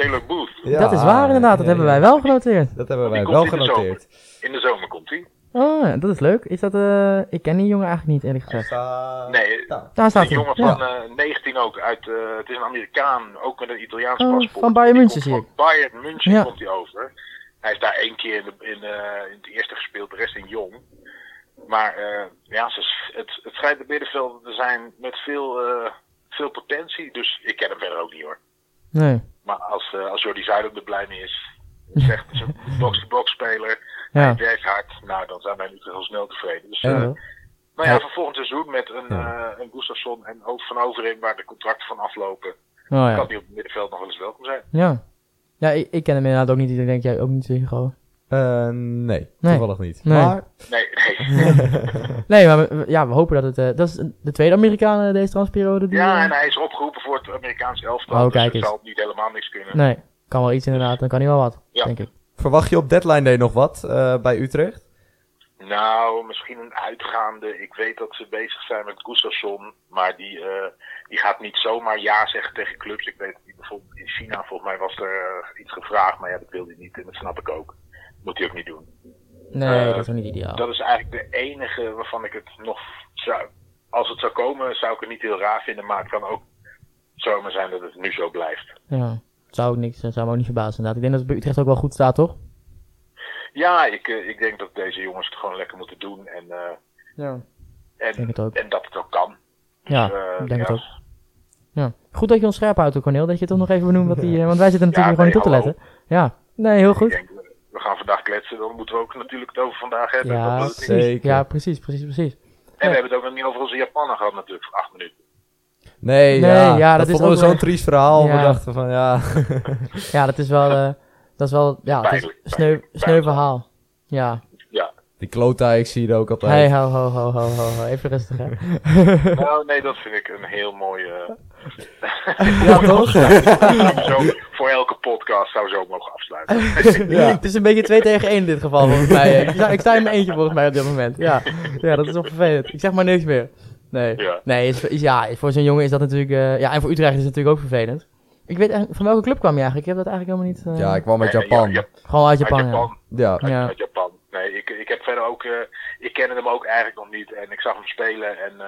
C: Taylor Booth.
B: Ja,
A: dat is waar inderdaad, dat
B: ja,
A: hebben
B: ja.
A: wij wel genoteerd.
B: Dat hebben wij wel
C: komt in de
B: genoteerd.
C: In de zomer komt hij.
A: Oh, ja, dat is leuk. Is dat, eh, ik ken die jongen eigenlijk niet, eerlijk gezegd.
C: Nee,
A: Daar staat
C: een
A: hij.
C: jongen
A: Ja.
C: van eh 19 ook. Uit, eh, het is een Amerikaan, ook met een Italiaans
A: Oh,
C: paspoort.
A: van Bayern München
C: komt
A: zie
C: Van Bayern München
A: Ja.
C: komt hij over. Hij is daar één keer in, de, in, eh, in het eerste gespeeld, de rest in jong. Maar eh, ja, ze, het, het schijnt de middenvelden te zijn met veel, eh, veel potentie. Dus ik ken hem verder ook niet hoor.
A: Nee.
C: Maar als, eh, als Jordi Zuidam er blij mee is, zegt een box-to-box speler.
A: Ja.
C: Hij werkt hard. Nou, dan zijn wij nu heel snel tevreden. Dus,
A: Ja,
C: eh, nou ja, voor volgend seizoen met een,
B: Ja.
C: eh een Gustafsson en ook Van Overing, waar de contracten van aflopen,
A: Oh ja.
C: kan die op het middenveld nog wel eens welkom zijn.
A: Ja. Ja, ik, ik ken hem inderdaad ook niet. Ik denk jij ook niet, Hugo.
B: Eh, nee,
A: Nee.
B: toevallig niet.
A: Nee.
B: Maar
C: Nee, nee.
A: Nee, maar we, ja, we hopen dat het... eh, dat is de tweede Amerikaan eh, deze transperiode. Die,
C: Ja, en hij is opgeroepen voor het Amerikaanse elftal.
A: Oh,
C: dus
A: kijk
C: het
A: eens.
C: zal niet helemaal niks kunnen.
A: Nee, kan wel iets inderdaad. Dan kan hij wel wat,
C: Ja.
A: denk ik.
B: verwacht je op deadline day nog wat eh, bij Utrecht?
C: Nou, misschien een uitgaande. Ik weet dat ze bezig zijn met Gustafsson. Maar die, eh, die gaat niet zomaar ja zeggen tegen clubs. Ik weet dat die bijvoorbeeld in China, volgens mij was er iets gevraagd. Maar ja, dat wilde hij niet. En dat snap ik ook. Moet hij ook niet doen.
A: Nee,
C: Eh,
A: dat is ook niet ideaal.
C: Dat is eigenlijk de enige waarvan ik het nog zou... Als het zou komen, zou ik het niet heel raar vinden. Maar het kan ook zomaar zijn dat het nu zo blijft.
A: Ja, zou, ook niks, zou me ook niet verbazen inderdaad. Ik denk dat het bij Utrecht ook wel goed staat, toch?
C: Ja, ik, eh, ik denk dat deze jongens het gewoon lekker moeten doen. En, eh,
A: Ja.
C: en,
A: denk het ook.
C: en dat het ook kan. Dus,
A: Ja, ik denk het ook. Ja. Goed dat je ons scherp houdt, Cornel. Dat je toch nog even benoemt wat die... want wij zitten natuurlijk
C: Ja,
A: gewoon niet op
C: nee,
A: te letten. Ja, nee, heel goed.
C: We gaan vandaag kletsen, dan moeten we ook natuurlijk het over vandaag hebben.
A: Ja,
B: zeker.
A: Ja, precies, precies, precies.
C: En we hebben het ook nog niet over onze Japaner gehad natuurlijk, voor acht minuten.
B: Nee,
A: Nee,
B: ja,
A: ja, dat
B: dat,
A: is
B: vonden we zo'n triest verhaal.
A: Ja.
B: We dachten van, ja...
A: Ja, dat is wel... eh, dat is wel... Ja, het is
C: Pijnlijk,
A: sneu, sneu verhaal. Ja.
C: Ja.
B: Die klota, ik zie je er ook altijd.
A: Hey, ho, ho, ho, ho, ho, ho. Even rustig, hè.
C: nou, nee, dat vind ik een heel mooi... eh,
B: Ja, toch?
C: podcast zou zo mogen afsluiten.
B: Ja.
A: Het is een beetje 2 tegen 1 in dit geval, volgens mij. Ik sta, ik sta in mijn eentje, volgens mij, op dit moment. Ja, ja dat is wel vervelend. Ik zeg maar niks meer. Nee,
C: Ja.
A: nee is, is- ja, voor zo'n jongen is dat natuurlijk... eh, ja, en voor Utrecht is het natuurlijk ook vervelend. Ik weet eigenlijk- van welke club kwam je eigenlijk? Ik heb dat eigenlijk helemaal niet... eh,
B: Ja, ik kwam uit Japan.
C: ja, ja,
A: Gewoon uit
C: uit
A: Japan, ja.
B: Ja.
C: Uit,
A: Ja.
C: uit Japan. Nee, ik, ik heb verder ook... eh, ik kende hem ook eigenlijk nog niet. En ik zag hem spelen. En eh,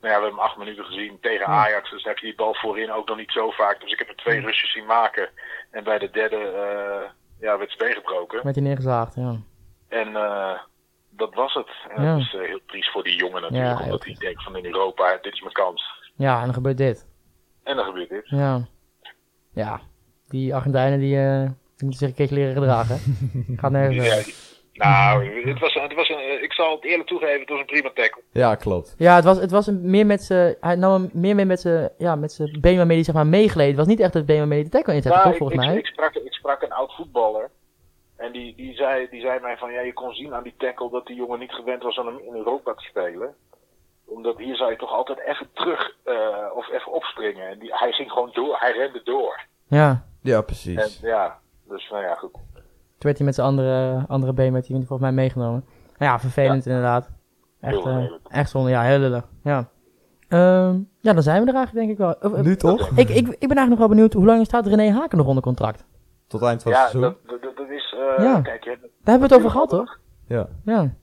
C: nou ja, we hebben hem acht minuten gezien tegen
A: Ja.
C: Ajax. Dus heb je die bal voorin ook nog niet zo vaak. Dus ik heb er twee Russen zien maken. En bij de derde eh, ja, werd het gebroken.
A: Met die neergeslaagd, ja.
C: En eh, dat was het. En
A: Ja.
C: dat is eh, heel triest voor die jongen natuurlijk.
A: Ja,
C: omdat hij denkt van in Europa, dit is mijn kans.
A: Ja, en dan gebeurt dit.
C: En dan gebeurt dit.
A: Ja. Ja. Die Argentijnen, die, eh, die moeten zich een keertje leren gedragen. hè. Gaat nergens
C: Ja. Nou, het was, het was een, eh, ik zal het eerlijk toegeven, het was een prima tackle.
B: ja, klopt.
A: Ja, het was, het was een, meer met z'n... Hij nam hem meer mee met z'n ja, met z'n been waarmee hij zeg maar meegleed. Het was niet echt het been waarmee hij de tackle inzette,
C: Nou,
A: toch,
C: ik,
A: volgens
C: ik,
A: mij?
C: Ik, sprak, ik sprak een oud voetballer. En die, die, zei, die zei mij van, ja, je kon zien aan die tackle dat die jongen niet gewend was om in Europa te spelen. Omdat hier zou je toch altijd even terug eh, of even opspringen. En die, hij ging gewoon door, hij rende door.
A: Ja.
B: Ja,
C: En
B: precies.
C: ja, dus nou ja, goed.
A: Toen werd hij met zijn andere, andere been werd hij volgens mij meegenomen. Nou ja, vervelend inderdaad. Echt,
C: Heel
A: eh, echt zonde. Ja, heel lullig. Ja. Ehm, ja, dan zijn we er eigenlijk denk ik wel. Of, eh,
B: Nu toch?
A: ik, ik, ik ben eigenlijk nog wel benieuwd, hoe lang staat René Haken nog onder contract?
B: Tot eind van het
C: Ja,
B: seizoen.
C: dat, dat, dat is, eh,
A: Ja.
C: kijk, je,
A: Daar hebben we het over gehad, toch?
B: Ja.
A: Ja.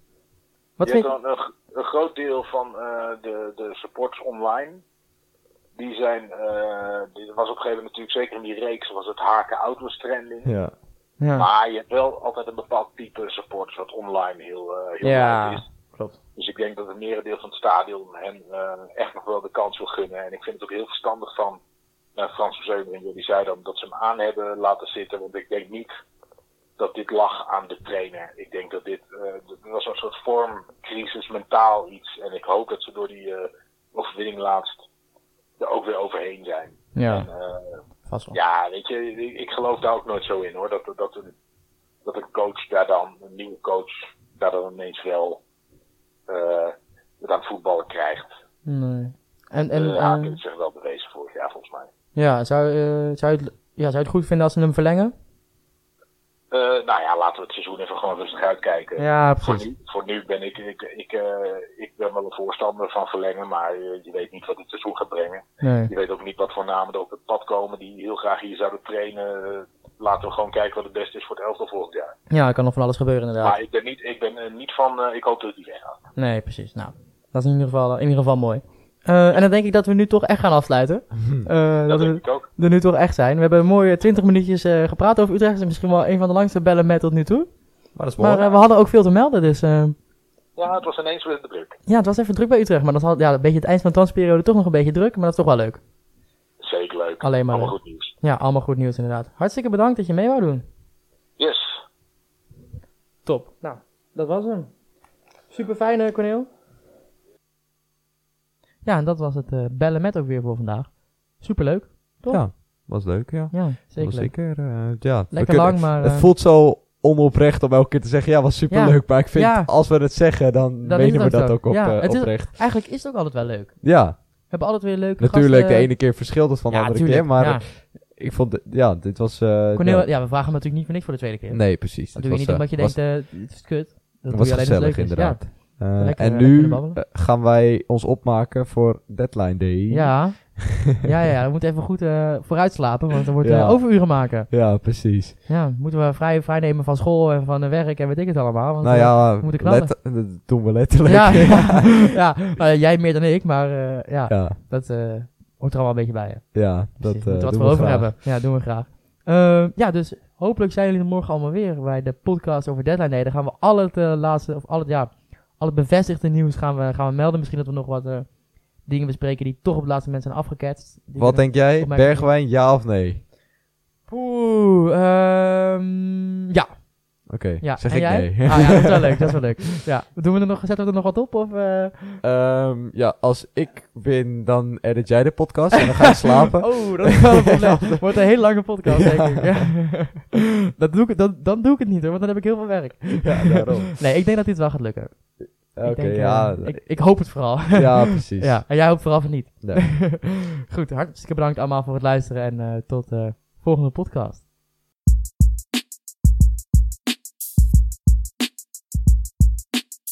A: Wat
C: je
A: vind
C: hebt een, een, een groot deel van eh, de, de supporters online. Die zijn, eh, die was op een gegeven moment natuurlijk zeker in die reeks, was het haken outwards trending.
B: Ja.
A: Ja.
C: Maar je hebt wel altijd een bepaald type supporters wat online heel, eh heel
A: Ja.
C: is.
A: Klopt.
C: Dus ik denk dat het merendeel van het stadion hen eh, echt nog wel de kans wil gunnen. En ik vind het ook heel verstandig van uh, Frans. Die zei dan dat ze hem aan hebben laten zitten. Want ik denk niet dat dit lag aan de trainer. Ik denk dat dit, eh dat was een soort vormcrisis, mentaal iets. En ik hoop dat ze door die eh, overwinning laatst er ook weer overheen zijn.
A: Ja,
C: En, eh,
A: vast wel.
C: ja, weet je, ik, ik geloof daar ook nooit zo in hoor. Dat, dat, een, dat een coach daar dan, een nieuwe coach, daar dan ineens wel eh het aan het voetballen krijgt.
A: Nee. En, en
C: ja,
A: eh,
C: zich wel bewezen vorig jaar volgens mij.
A: ja, zou, eh, zou, je het, ja, zou je het goed vinden als ze hem verlengen?
C: Eh, nou ja, laten we het seizoen even gewoon rustig uitkijken.
A: Ja,
C: Voor nu, voor nu ben ik, ik, ik, eh, ik ben wel een voorstander van verlengen, maar eh, je weet niet wat het seizoen gaat brengen.
A: Nee.
C: Je weet ook niet wat voor namen er op het pad komen die heel graag hier zouden trainen. Laten we gewoon kijken wat het beste is voor het elftal volgend jaar.
A: Ja, er kan nog van alles gebeuren inderdaad.
C: Maar ik ben niet, ik ben niet van, ik hoop dat hij weggaat.
A: Nee, precies. Nou, dat is in ieder geval, in ieder geval mooi. Eh, en dan denk ik dat we nu toch echt gaan afsluiten. Eh,
C: Dat
A: dat we
C: denk ik ook.
A: er nu toch echt zijn. We hebben een mooie 20 minuutjes eh, gepraat over Utrecht. Het is misschien wel een van de langste bellen met tot nu toe.
B: Maar dat is mooi.
A: Maar we hadden ook veel te melden, dus
C: Ja, het was ineens weer de druk.
A: ja, het was even druk bij Utrecht. Maar dat had ja, een beetje het eind van de transperiode toch nog een beetje druk. Maar dat is toch wel leuk.
C: Zeker leuk.
A: Alleen maar
C: Allemaal
A: leuk.
C: goed nieuws.
A: Ja, allemaal goed nieuws inderdaad. Hartstikke bedankt dat je mee wou doen.
C: Yes.
A: Top. Nou, dat was hem. Super fijn, Corneel. Ja, en dat was het eh, bellen met ook weer voor vandaag. Super leuk. Toch?
B: Ja, was leuk, ja.
A: Ja, zeker
B: was
A: leuk.
B: zeker, eh, ja.
A: Lekker
B: kunnen-
A: lang, maar...
B: Het
A: eh,
B: voelt zo onoprecht om elke keer te zeggen, ja, was superleuk. Maar ik vind,
A: Ja.
B: als we het zeggen, dan, menen we
A: ook
B: dat ook op,
A: Ja, het is-
B: oprecht.
A: Eigenlijk is het ook altijd wel leuk.
B: Ja,
A: We hebben altijd weer leuke
B: natuurlijk,
A: gasten.
B: de ene keer verschilt het van de andere
A: tuurlijk,
B: keer. Maar ik vond, ja, dit was...
A: Cornel,
B: ja.
A: ja, we vragen hem natuurlijk niet voor niks voor de tweede keer.
B: Nee, precies.
A: Dat doe je niet omdat je denkt, het is kut. Dat
B: was
A: je alleen
B: gezellig,
A: leuk
B: inderdaad.
A: Lekker,
B: en nu eh, gaan wij ons opmaken voor Deadline Day.
A: Ja, ja, ja, ja, we moeten even goed eh vooruit slapen, want dan wordt
B: Ja.
A: eh, overuren maken.
B: Ja, precies.
A: Ja, moeten we vrij, vrij nemen van school en van eh, werk en weet ik het allemaal. Want,
B: nou
A: eh,
B: ja,
A: we moeten knallen.
B: let- dat doen we letterlijk.
A: ja, ja, ja. Nou, jij meer dan ik, maar eh, ja, dat eh, hoort er allemaal een beetje bij. Hè.
B: ja, dat
A: Precies,
B: eh
A: moeten we wat voor
B: we
A: over
B: graag.
A: hebben. Ja, doen we graag. Ehm, ja, dus hopelijk zijn jullie er morgen allemaal weer bij de podcast over Deadline Day. Dan gaan we al het eh, laatste, of al het, ja, al het bevestigde nieuws gaan we, gaan we melden. Misschien dat we nog wat eh, dingen bespreken die toch op het laatste moment zijn afgeketst.
B: Wat denk jij? Bergwijn, ja of nee?
A: Oeh, ehm, ja.
B: Oké,
A: ja.
B: zeg
A: En
B: ik
A: jij?
B: nee.
A: Ah, ja, dat is wel leuk, dat is wel leuk. Ja, doen we er nog, zetten we er nog wat op? Of, eh?
B: Ehm, ja, als ik win, dan edit jij de podcast en dan ga je slapen.
A: Oh, dat is wel een probleem. Wordt een hele lange podcast,
B: Ja.
A: denk ik. Ja. dat doe ik, dan, dan doe ik het niet hoor, want dan heb ik heel veel werk.
B: Ja, daarom.
A: Nee, ik denk dat dit wel gaat lukken.
B: Oké,
A: ik
B: ja.
A: eh, ik, ik hoop het vooral.
B: ja, precies.
A: ja, en jij hoopt vooral van niet.
B: Nee.
A: Goed, hartstikke bedankt allemaal voor het luisteren en eh, tot de volgende podcast.